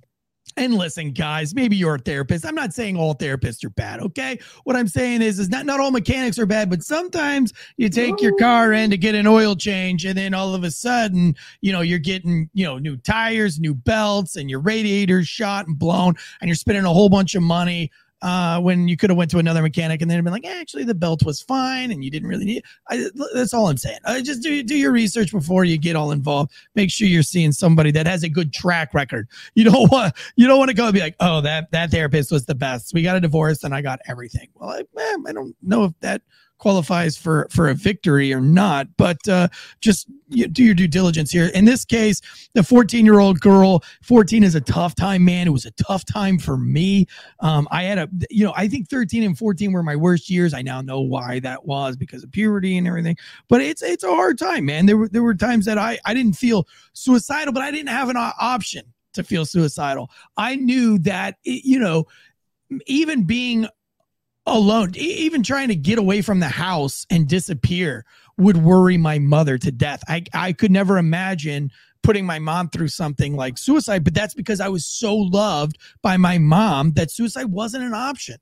And listen, guys, maybe you're a therapist. I'm not saying all therapists are bad, okay? What I'm saying is, is not not all mechanics are bad, but sometimes you take your car in to get an oil change, and then all of a sudden, you know, you're getting, you know, new tires, new belts, and your radiators shot and blown, and you're spending a whole bunch of money uh, when you could have went to another mechanic and then been like, eh, actually, the belt was fine and you didn't really need. I, that's all I'm saying. Uh, just do do your research before you get all involved. Make sure you're seeing somebody that has a good track record. You don't want you don't want to go and be like, oh, that that therapist was the best. We got a divorce and I got everything. Well, I, eh, I don't know if that qualifies for for a victory or not but uh, just you, do your due diligence here. In this case the 14 year old girl 14 is a tough time man. It was a tough time for me. Um, i had a you know i think 13 and 14 were my worst years. I now know why that was because of puberty and everything but it's it's a hard time man. There were there were times that i i didn't feel suicidal but i didn't have an option to feel suicidal. I knew that it, you know even being alone, even trying to get away from the house and disappear would worry my mother to death. I, I could never imagine putting my mom through something like suicide, but that's because I was so loved by my mom that suicide wasn't an option.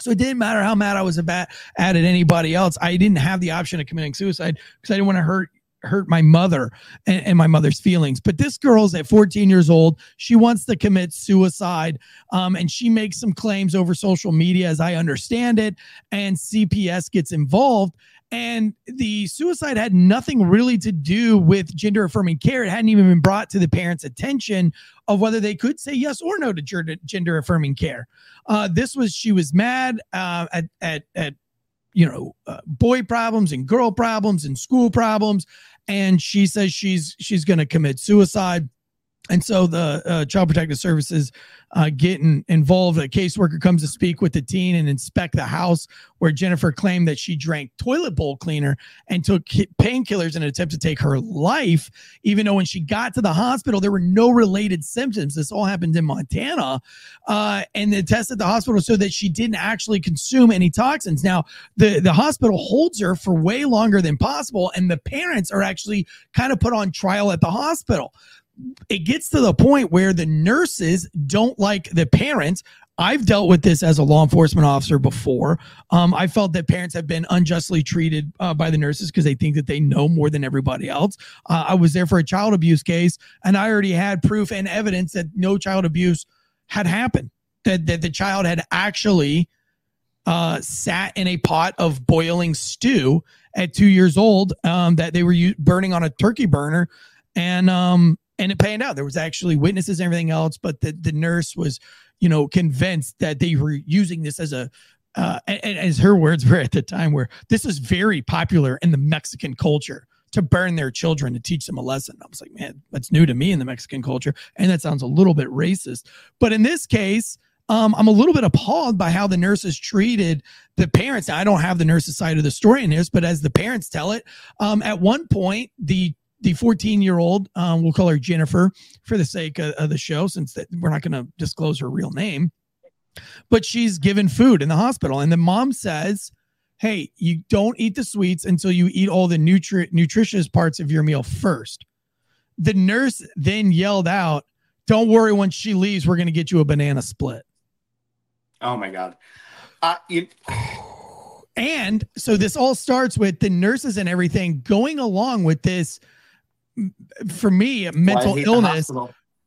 So it didn't matter how mad I was about at anybody else. I didn't have the option of committing suicide because I didn't want to hurt hurt my mother and, and, my mother's feelings. But this girl's at 14 years old. She wants to commit suicide. Um, and she makes some claims over social media, as I understand it. And CPS gets involved. And the suicide had nothing really to do with gender affirming care. It hadn't even been brought to the parents' attention of whether they could say yes or no to gender affirming care. Uh, this was she was mad uh, at, at at you know uh, boy problems and girl problems and school problems and she says she's she's going to commit suicide and so the uh, child protective services uh, getting involved. A caseworker comes to speak with the teen and inspect the house where Jennifer claimed that she drank toilet bowl cleaner and took painkillers in an attempt to take her life. Even though when she got to the hospital, there were no related symptoms. This all happened in Montana, uh, and they tested the hospital so that she didn't actually consume any toxins. Now the the hospital holds her for way longer than possible, and the parents are actually kind of put on trial at the hospital it gets to the point where the nurses don't like the parents. I've dealt with this as a law enforcement officer before. Um, I felt that parents have been unjustly treated uh, by the nurses because they think that they know more than everybody else. Uh, I was there for a child abuse case, and I already had proof and evidence that no child abuse had happened. That that the child had actually uh, sat in a pot of boiling stew at two years old. Um, that they were u- burning on a turkey burner, and um, and it panned out. There was actually witnesses and everything else, but the, the nurse was, you know, convinced that they were using this as a, uh, and, as her words were at the time, where this is very popular in the Mexican culture to burn their children to teach them a lesson. I was like, man, that's new to me in the Mexican culture, and that sounds a little bit racist. But in this case, um, I'm a little bit appalled by how the nurses treated the parents. Now, I don't have the nurse's side of the story in this, but as the parents tell it, um, at one point the the 14 year old, um, we'll call her Jennifer for the sake of, of the show, since that we're not going to disclose her real name. But she's given food in the hospital, and the mom says, "Hey, you don't eat the sweets until you eat all the nutri- nutritious parts of your meal first. The nurse then yelled out, "Don't worry, when she leaves, we're going to get you a banana split." Oh my god! Uh, you. And so this all starts with the nurses and everything going along with this for me, mental illness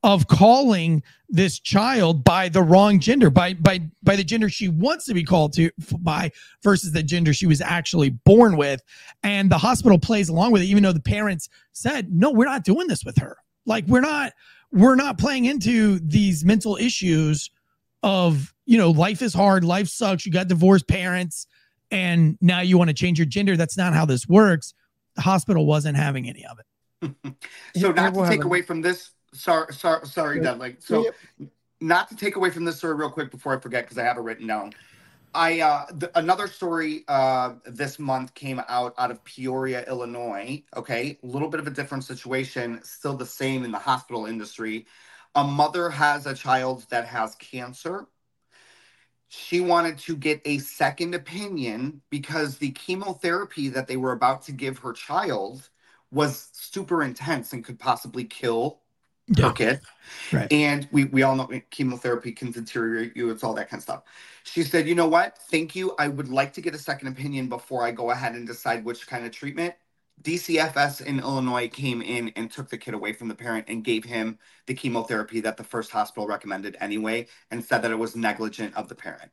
of calling this child by the wrong gender, by by by the gender she wants to be called to by versus the gender she was actually born with, and the hospital plays along with it, even though the parents said, "No, we're not doing this with her. Like we're not we're not playing into these mental issues of you know life is hard, life sucks. You got divorced parents, and now you want to change your gender. That's not how this works." The hospital wasn't having any of it so not to take away from this sorry sorry sorry Dad, like so not to take away from this story real quick before i forget because i have it written down. I uh th- another story uh this month came out out of peoria illinois okay? A little bit of a different situation still the same in the hospital industry. A mother has a child that has cancer. She wanted to get a second opinion because the chemotherapy that they were about to give her child was super intense and could possibly kill her kid. Right. And we, we all know chemotherapy can deteriorate you. It's all that kind of stuff. She said, you know what? Thank you. I would like to get a second opinion before I go ahead and decide which kind of treatment. DCFS in Illinois came in and took the kid away from the parent and gave him the chemotherapy that the first hospital recommended anyway and said that it was negligent of the parent.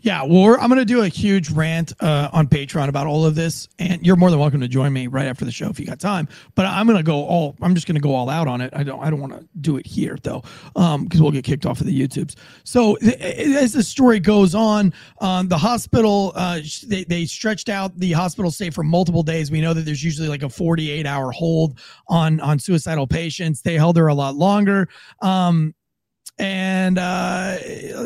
Yeah, well, I'm going to do a huge rant uh, on Patreon about all of this, and you're more than welcome to join me right after the show if you got time. But I'm going to go all. I'm just going to go all out on it. I don't. I don't want to do it here though, because um, we'll get kicked off of the YouTubes. So th- as the story goes on, um, the hospital uh, they they stretched out the hospital stay for multiple days. We know that there's usually like a 48 hour hold on on suicidal patients. They held her a lot longer. Um, and uh,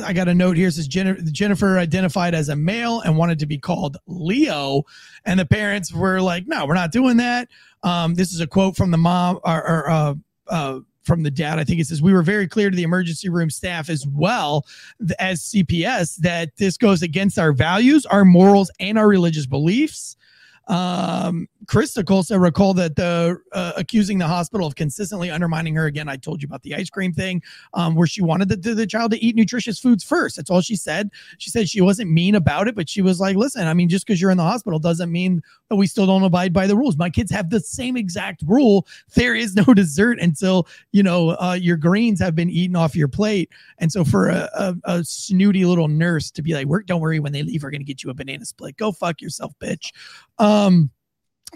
I got a note here says Jennifer identified as a male and wanted to be called Leo, and the parents were like, "No, we're not doing that." Um, this is a quote from the mom or, or uh, uh, from the dad. I think it says we were very clear to the emergency room staff as well as CPS that this goes against our values, our morals, and our religious beliefs. Um, Krista Kolstad recalled that the uh, accusing the hospital of consistently undermining her. Again, I told you about the ice cream thing, um, where she wanted the, the child to eat nutritious foods first. That's all she said. She said she wasn't mean about it, but she was like, "Listen, I mean, just because you're in the hospital doesn't mean that we still don't abide by the rules. My kids have the same exact rule. There is no [laughs] dessert until you know uh, your greens have been eaten off your plate. And so for a, a, a snooty little nurse to be like, "Work, don't worry, when they leave, we're gonna get you a banana split. Go fuck yourself, bitch." Um,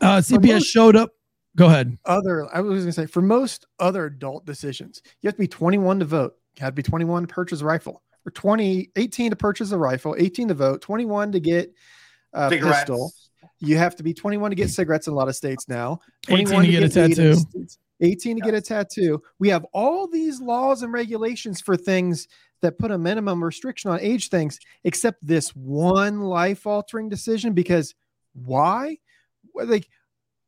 uh, CPS most, showed up. Go ahead. Other, I was going to say, for most other adult decisions, you have to be 21 to vote. You have to be 21 to purchase a rifle, or 20, 18 to purchase a rifle, 18 to vote, 21 to get a Cigarettes. pistol. You have to be 21 to get cigarettes in a lot of states now. 21 to get, to get a tattoo. 18 to get a tattoo. We have all these laws and regulations for things that put a minimum restriction on age things, except this one life altering decision. Because why? Like,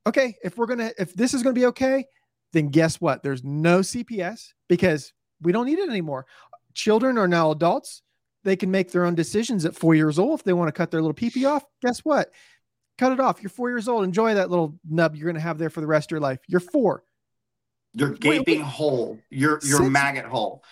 okay, if we're gonna, if this is gonna be okay, then guess what? There's no CPS because we don't need it anymore. Children are now adults. They can make their own decisions at four years old if they want to cut their little pee pee off. Guess what? Cut it off. You're four years old. Enjoy that little nub you're to have there for the rest of your life. You're four. Your gaping hole. Your your maggot hole.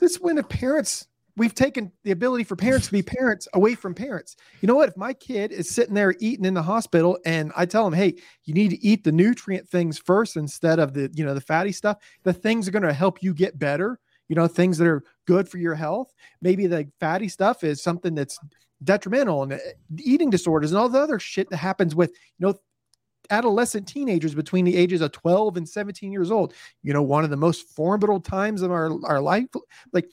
This when the parents we've taken the ability for parents to be parents away from parents. You know what? If my kid is sitting there eating in the hospital and I tell them, "Hey, you need to eat the nutrient things first instead of the, you know, the fatty stuff. The things are going to help you get better, you know, things that are good for your health. Maybe the fatty stuff is something that's detrimental and uh, eating disorders and all the other shit that happens with, you know, adolescent teenagers between the ages of 12 and 17 years old. You know, one of the most formidable times of our, our life. Like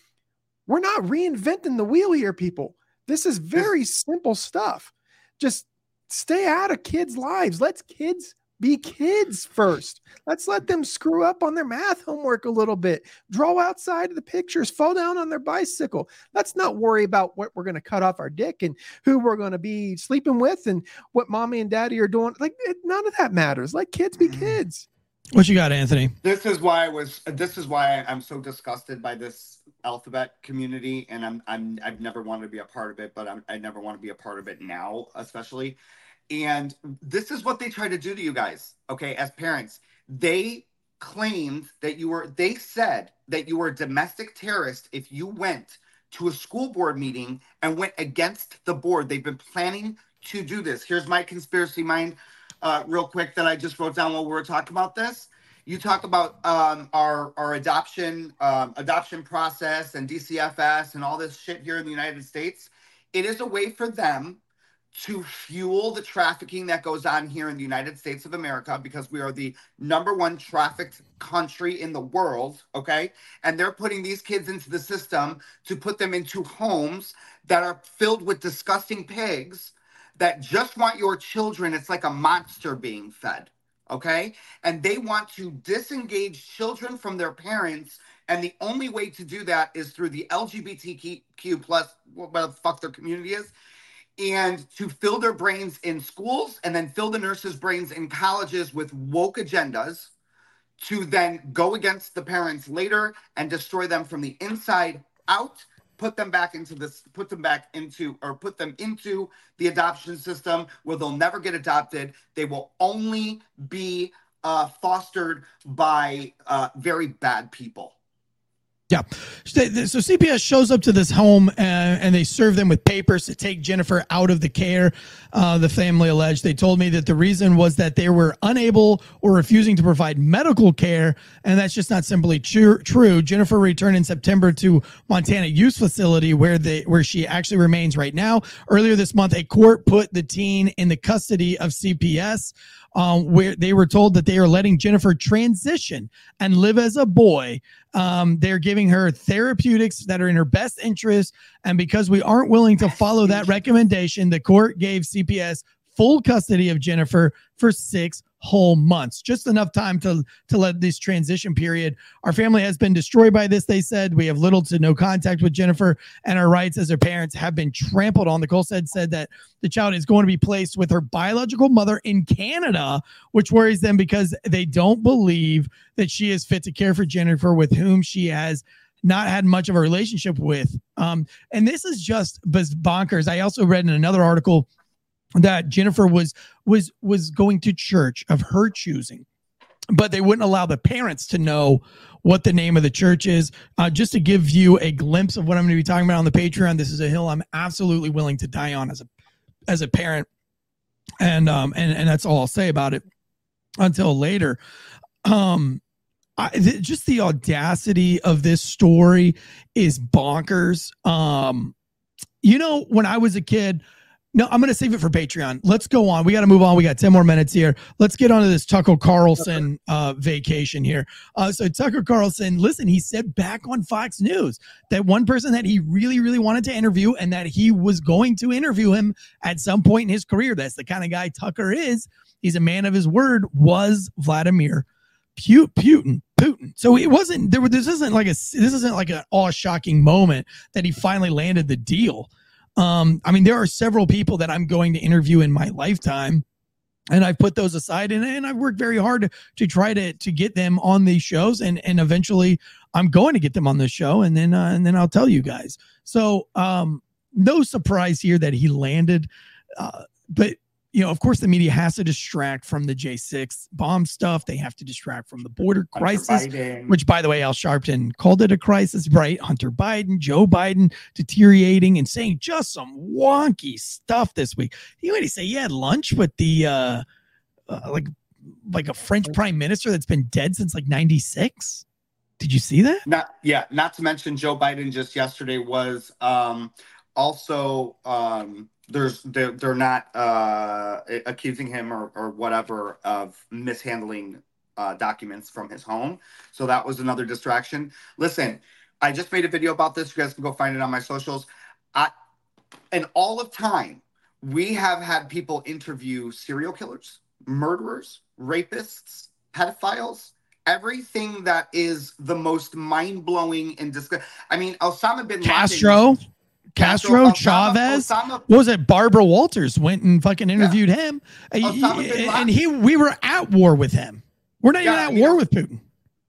we're not reinventing the wheel here, people. This is very simple stuff. Just stay out of kids' lives. Let's kids be kids first. Let's let them screw up on their math homework a little bit, draw outside of the pictures, fall down on their bicycle. Let's not worry about what we're going to cut off our dick and who we're going to be sleeping with and what mommy and daddy are doing. Like, it, none of that matters. Let kids be mm-hmm. kids. What you got, Anthony? This is why I was. This is why I'm so disgusted by this alphabet community, and I'm. I'm. I've never wanted to be a part of it, but I'm, I never want to be a part of it now, especially. And this is what they try to do to you guys. Okay, as parents, they claimed that you were. They said that you were a domestic terrorist if you went to a school board meeting and went against the board. They've been planning to do this. Here's my conspiracy mind uh, real quick that I just wrote down while we were talking about this. You talk about um, our our adoption um, adoption process and DCFS and all this shit here in the United States. It is a way for them to fuel the trafficking that goes on here in the United States of America because we are the number one trafficked country in the world. Okay. And they're putting these kids into the system to put them into homes that are filled with disgusting pigs that just want your children. It's like a monster being fed. Okay. And they want to disengage children from their parents. And the only way to do that is through the LGBTQ plus, what the fuck their community is, and to fill their brains in schools and then fill the nurses' brains in colleges with woke agendas to then go against the parents later and destroy them from the inside out put them back into this put them back into or put them into the adoption system where they'll never get adopted they will only be uh, fostered by uh, very bad people. Yeah. So CPS shows up to this home and, and they serve them with papers to take Jennifer out of the care. Uh, the family alleged. They told me that the reason was that they were unable or refusing to provide medical care. And that's just not simply true. true. Jennifer returned in September to Montana Youth Facility where they where she actually remains right now. Earlier this month, a court put the teen in the custody of CPS um, where they were told that they are letting Jennifer transition and live as a boy. Um, they're giving her therapeutics that are in her best interest. And because we aren't willing to follow that recommendation, the court gave CPS full custody of Jennifer for six whole months, just enough time to to let this transition period. Our family has been destroyed by this. They said we have little to no contact with Jennifer, and our rights as her parents have been trampled on. The Kolstad said that the child is going to be placed with her biological mother in Canada, which worries them because they don't believe that she is fit to care for Jennifer, with whom she has not had much of a relationship with. Um, and this is just bonkers. I also read in another article that Jennifer was was was going to church of her choosing, but they wouldn't allow the parents to know what the name of the church is. Uh, just to give you a glimpse of what I'm going to be talking about on the Patreon, this is a hill I'm absolutely willing to die on as a as a parent, and um and and that's all I'll say about it until later. Um, I, th- just the audacity of this story is bonkers. Um, you know, when I was a kid. No, I'm going to save it for Patreon. Let's go on. We got to move on. We got 10 more minutes here. Let's get on to this Tucker Carlson uh, vacation here. Uh, so, Tucker Carlson, listen, he said back on Fox News that one person that he really, really wanted to interview and that he was going to interview him at some point in his career. That's the kind of guy Tucker is. He's a man of his word, was Vladimir Putin. Putin. So it wasn't there. This isn't like a this isn't like an awe shocking moment that he finally landed the deal. Um, I mean, there are several people that I'm going to interview in my lifetime, and I've put those aside, and, and I've worked very hard to, try to to get them on these shows, and and eventually I'm going to get them on the show, and then uh, and then I'll tell you guys. So um, no surprise here that he landed, uh, but you know, of course, the media has to distract from the J6 bomb stuff. They have to distract from the border crisis, which, by the way, Al Sharpton called it a crisis, right? Hunter Biden, Joe Biden deteriorating and saying just some wonky stuff this week. You already say you had lunch with the, uh, uh, like, like a French prime minister that's been dead since like 96. Did you see that? Not, yeah. Not to mention Joe Biden just yesterday was um, also, um, there's they're, they're not uh, accusing him or, or whatever of mishandling uh, documents from his home. So that was another distraction. Listen, I just made a video about this. You guys can go find it on my socials. I, in all of time, we have had people interview serial killers, murderers, rapists, pedophiles, everything that is the most mind blowing and disgusting. I mean, Osama bin Laden. Castro. Castro, Chavez, Osama, what was it? Barbara Walters went and fucking interviewed yeah. him, and he we were at war with him. We're not yeah, even at war with Putin.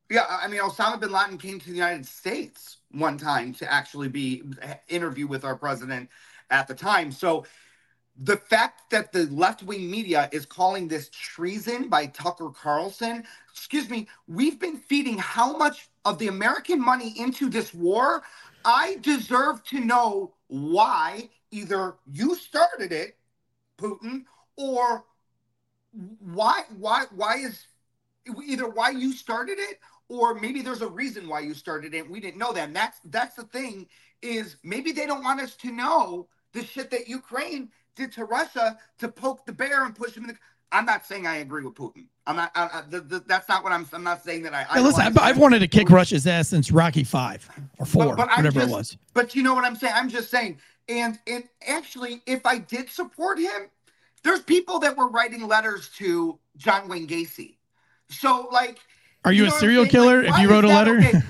Yeah, I mean, Osama bin Laden came to the United States one time to actually be interview with our president at the time. So the fact that the left wing media is calling this treason by Tucker Carlson, excuse me, we've been feeding how much of the American money into this war? I deserve to know why either you started it, Putin, or why why why is either why you started it or maybe there's a reason why you started it. We didn't know that. And that's that's the thing is maybe they don't want us to know the shit that Ukraine did to Russia to poke the bear and push him in the. I'm not saying I agree with Putin. I'm not. I, I, the, the, that's not what I'm. I'm not saying that I. I listen, I've, I've, wanted to kick Russia's ass since Rocky Five or four, but, but whatever just, it was. But you know what I'm saying? I'm just saying. And and actually, if I did support him, there's people that were writing letters to John Wayne Gacy. So like, are you, you know a serial killer? Like, if you wrote a letter, okay?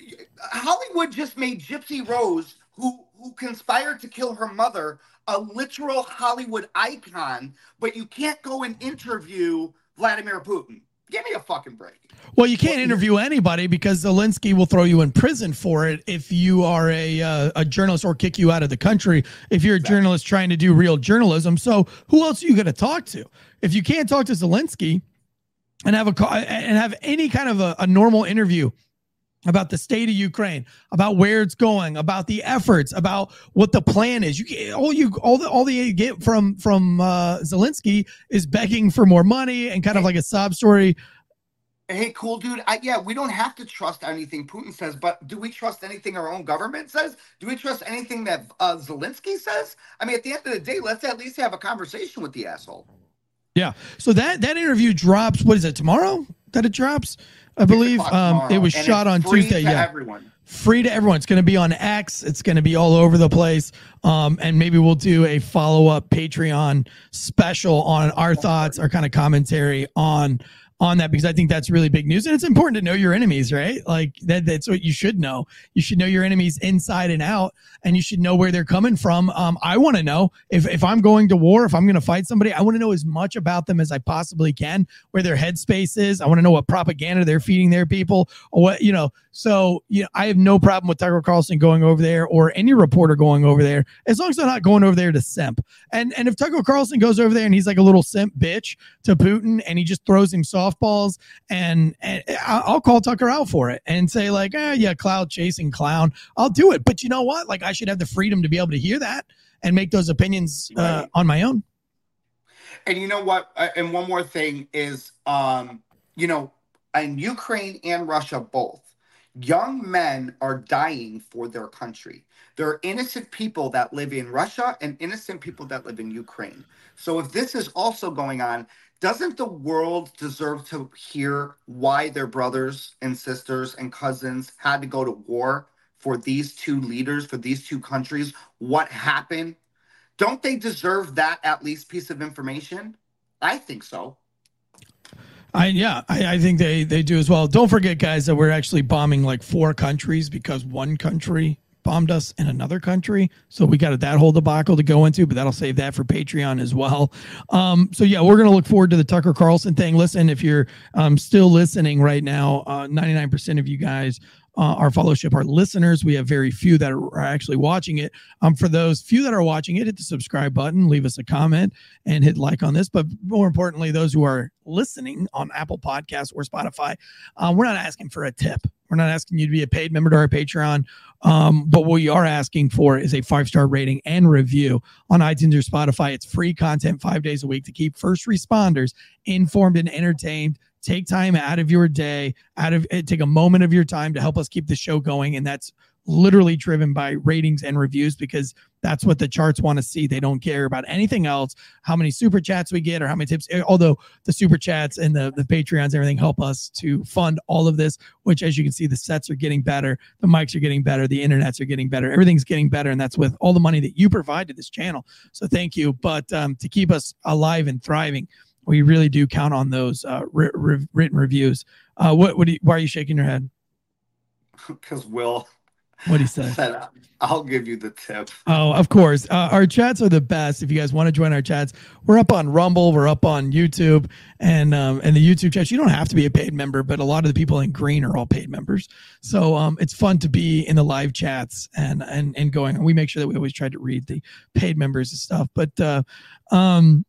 [laughs] Hollywood just made Gypsy Rose, who who conspired to kill her mother, a literal Hollywood icon, but you can't go and interview Vladimir Putin. Give me a fucking break. Well, you can't interview anybody because Zelensky will throw you in prison for it if you are a uh, a journalist or kick you out of the country if you're a exactly. journalist trying to do real journalism. So, who else are you going to talk to? If you can't talk to Zelensky, and have a and have any kind of a, a normal interview about the state of Ukraine, about where it's going, about the efforts, about what the plan is. You get, all you all the all the you get from from uh, Zelensky is begging for more money and kind of like a sob story. Hey, cool dude. I, yeah, we don't have to trust anything Putin says, but do we trust anything our own government says? Do we trust anything that uh, Zelensky says? I mean, at the end of the day, let's at least have a conversation with the asshole. Yeah. So that that interview drops. What is it tomorrow? That it drops. I believe um, it was and shot on free Tuesday. to Yeah, everyone. free to everyone. It's going to be on X. It's going to be all over the place. Um, and maybe we'll do a follow up Patreon special on our thoughts, our kind of commentary on on that because I think that's really big news and it's important to know your enemies, right? Like that that's what you should know. You should know your enemies inside and out and you should know where they're coming from. Um, I want to know if if I'm going to war, if I'm going to fight somebody, I want to know as much about them as I possibly can, where their headspace is. I want to know what propaganda they're feeding their people or what, you know. So, you know, I have no problem with Tucker Carlson going over there or any reporter going over there as long as they're not going over there to simp. And and if Tucker Carlson goes over there and he's like a little simp bitch to Putin and he just throws him softballs and, and I'll call Tucker out for it and say like, ah, yeah, cloud chasing clown. I'll do it. But you know what? Like I should have the freedom to be able to hear that and make those opinions uh, on my own. And you know what? Uh, and one more thing is, um, you know, in Ukraine and Russia both, young men are dying for their country. There are innocent people that live in Russia and innocent people that live in Ukraine. So if this is also going on, doesn't the world deserve to hear why their brothers and sisters and cousins had to go to war for these two leaders, for these two countries? What happened? Don't they deserve that at least piece of information? I think so. I yeah, I, I think they they do as well. Don't forget, guys, that we're actually bombing like four countries because one country bombed us in another country. So we got that whole debacle to go into, but that'll save that for Patreon as well. Um, so yeah, we're gonna look forward to the Tucker Carlson thing. Listen, if you're um, still listening right now, uh, 99% of you guys uh, our fellowship, our listeners. We have very few that are, actually watching it. Um, for those few that are watching it, hit the subscribe button, leave us a comment, and hit like on this. But more importantly, those who are listening on Apple Podcasts or Spotify, um, we're not asking for a tip. We're not asking you to be a paid member to our Patreon. Um, but what we are asking for is a five star rating and review on iTunes or Spotify. It's free content five days a week to keep first responders informed and entertained take time out of your day out of eh, take a moment of your time to help us keep the show going and that's literally driven by ratings and reviews because that's what the charts want to see they don't care about anything else how many super chats we get or how many tips eh, although the super chats and the the patreons everything help us to fund all of this which as you can see the sets are getting better the mics are getting better the internets are getting better everything's getting better and that's with all the money that you provide to this channel so thank you but um, to keep us alive and thriving we really do count on those uh, ri- ri- written reviews. Uh, what? What? You, why are you shaking your head? [laughs] Because Will What do you say? said, I'll give you the tip. Oh, of course. Uh, our chats are the best. If you guys want to join our chats, we're up on Rumble, we're up on YouTube, and um, and the YouTube chats. You don't have to be a paid member, but a lot of the people in green are all paid members. So um, it's fun to be in the live chats and and and going. And we make sure that we always try to read the paid members and stuff. But uh, um,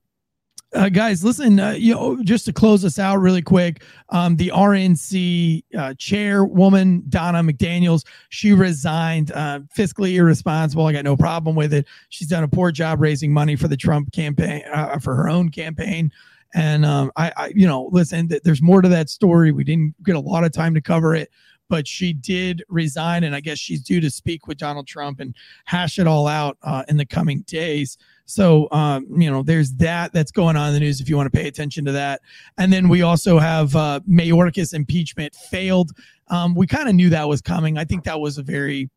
uh, guys, listen, uh, you know, just to close us out really quick, um, the RNC uh, chairwoman, Ronna McDaniels, she resigned, uh, fiscally irresponsible. I got no problem with it. She's done a poor job raising money for the Trump campaign, uh, for her own campaign. And um, I, I, you know, listen, th- there's more to that story. We didn't get a lot of time to cover it, but she did resign. And I guess she's due to speak with Donald Trump and hash it all out uh, in the coming days. So, um, you know, there's that that's going on in the news if you want to pay attention to that. And then we also have uh, Mayorkas impeachment failed. Um, we kind of knew that was coming. I think that was a very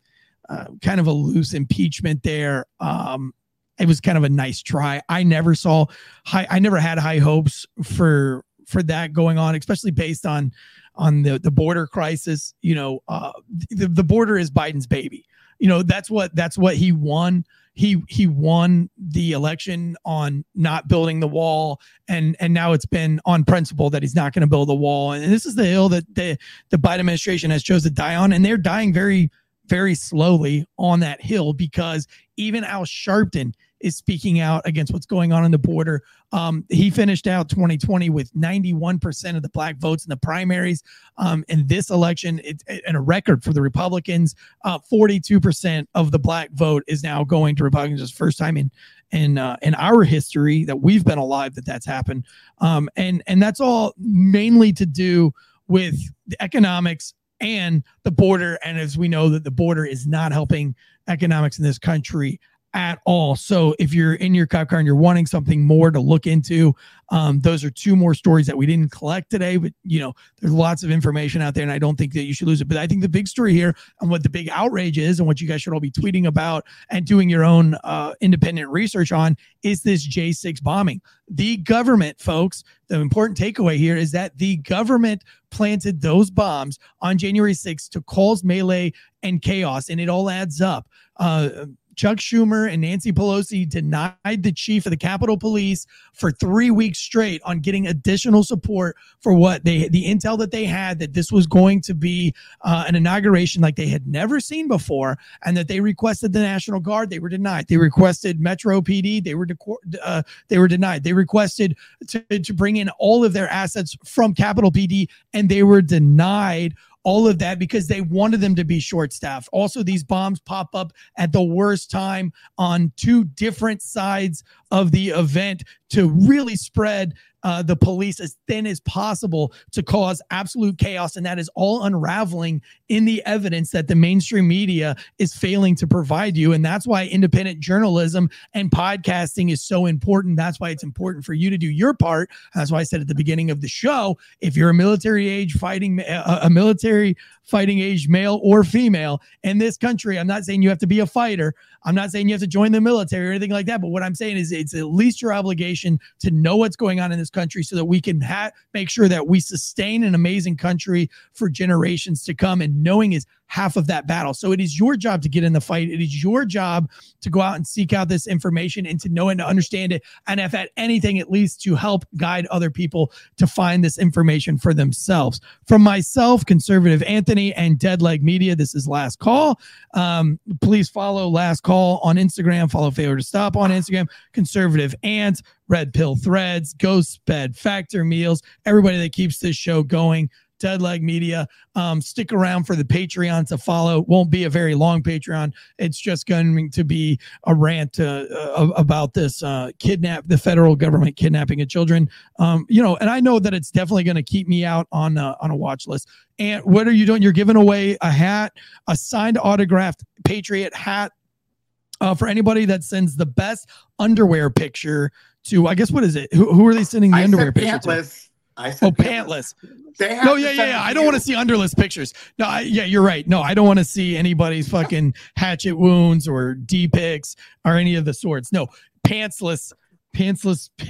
uh, kind of a loose impeachment there. Um, it was kind of a nice try. I never saw high. I never had high hopes for for that going on, especially based on on the the border crisis. You know, uh, the the border is Biden's baby. You know, that's what that's what he won he he won the election on not building the wall and and now it's been on principle that he's not going to build a wall and this is the hill that the the Biden administration has chose to die on and they're dying very very slowly on that hill because even Al Sharpton is speaking out against what's going on on the border. Um, he finished out 2020 with 91% of the black votes in the primaries. Um, in this election, it's and a record for the Republicans. Uh, 42% of the black vote is now going to Republicans. It's first time in in uh, in our history that we've been alive that that's happened. Um, and and that's all mainly to do with the economics and the border. And as we know that the border is not helping economics in this country at all. So if you're in your cop car and you're wanting something more to look into, um, those are two more stories that we didn't collect today. But you know, there's lots of information out there, and I don't think that you should lose it. But I think the big story here and what the big outrage is, and what you guys should all be tweeting about and doing your own uh, independent research on, is this J6 bombing. The government, folks. The important takeaway here is that the government planted those bombs on January 6th to cause melee and chaos, and it all adds up. Uh, Chuck Schumer and Nancy Pelosi denied the chief of the Capitol Police for three weeks straight on getting additional support for what they the intel that they had that this was going to be uh, an inauguration like they had never seen before, and that they requested the National Guard. They were denied. They requested Metro PD. They were uh, they were denied. They requested to, to bring in all of their assets from Capitol PD, and they were denied all of that because they wanted them to be short staffed. Also, these bombs pop up at the worst time on two different sides of the event to really spread uh, the police as thin as possible to cause absolute chaos. And that is all unraveling in the evidence that the mainstream media is failing to provide you. And that's why independent journalism and podcasting is so important. That's why it's important for you to do your part. That's why I said at the beginning of the show if you're a military age fighting, uh, a military fighting age male or female in this country. I'm not saying you have to be a fighter. I'm not saying you have to join the military or anything like that. But what I'm saying is it's at least your obligation to know what's going on in this country so that we can ha- make sure that we sustain an amazing country for generations to come. And knowing is half of that battle. So it is your job to get in the fight. It is your job to go out and seek out this information and to know and to understand it. And if at anything, at least to help guide other people to find this information for themselves. From myself, conservative Anthony and Deadleg Media, this is Last Call. Um, please follow Last Call on Instagram. Follow Failure to Stop on Instagram. Conservative Ant, Red Pill Threads, Ghost Bed, Factor Meals, everybody that keeps this show going. Deadleg Media. Um, stick around for the Patreon to follow. Won't be a very long Patreon. It's just going to be a rant uh, uh, about this uh, kidnap, the federal government kidnapping of children. Um, you know, and I know that it's definitely going to keep me out on uh, on a watch list. And what are you doing? You're giving away a hat, a signed autographed Patriot hat uh, for anybody that sends the best underwear picture to. I guess what is it? Who, who are they sending the I underwear picture to? I said Oh, pantless. They No, yeah, yeah, yeah. I don't want to see underless pictures. No, I, yeah, you're right. No, I don't want to see anybody's fucking hatchet wounds or D pics or any of the sorts. No, pantsless, pantsless. [laughs]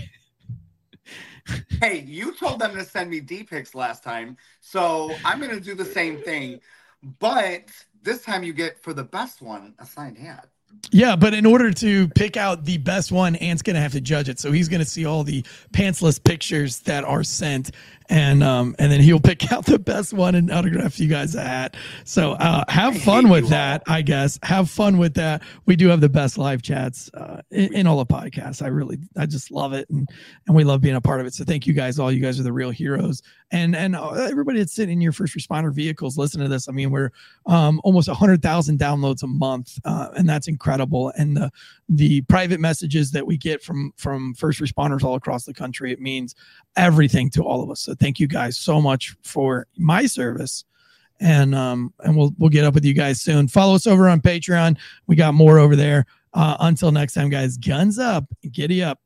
Hey, you told them to send me D pics last time, so I'm gonna do the same thing. But this time you get for the best one a signed hat. Yeah, but in order to pick out the best one, Ant's gonna have to judge it. So he's gonna see all the pantsless pictures that are sent, and um, and then he'll pick [laughs] out the best one and autograph you guys a hat. So uh, have fun with that, I guess. Have fun with that. We do have the best live chats uh, in, in all the podcasts. I really, I just love it, and and we love being a part of it. So thank you guys all. You guys are the real heroes, and and uh, everybody that's sitting in your first responder vehicles listen to this. I mean, we're um, almost hundred thousand downloads a month, uh, and that's incredible. And the the private messages that we get from from first responders all across the country, it means everything to all of us. Thank you guys so much for my service. And um and we'll we'll get up with you guys soon. Follow us over on Patreon. We got more over there. Uh, until next time, guys, guns up, giddy up.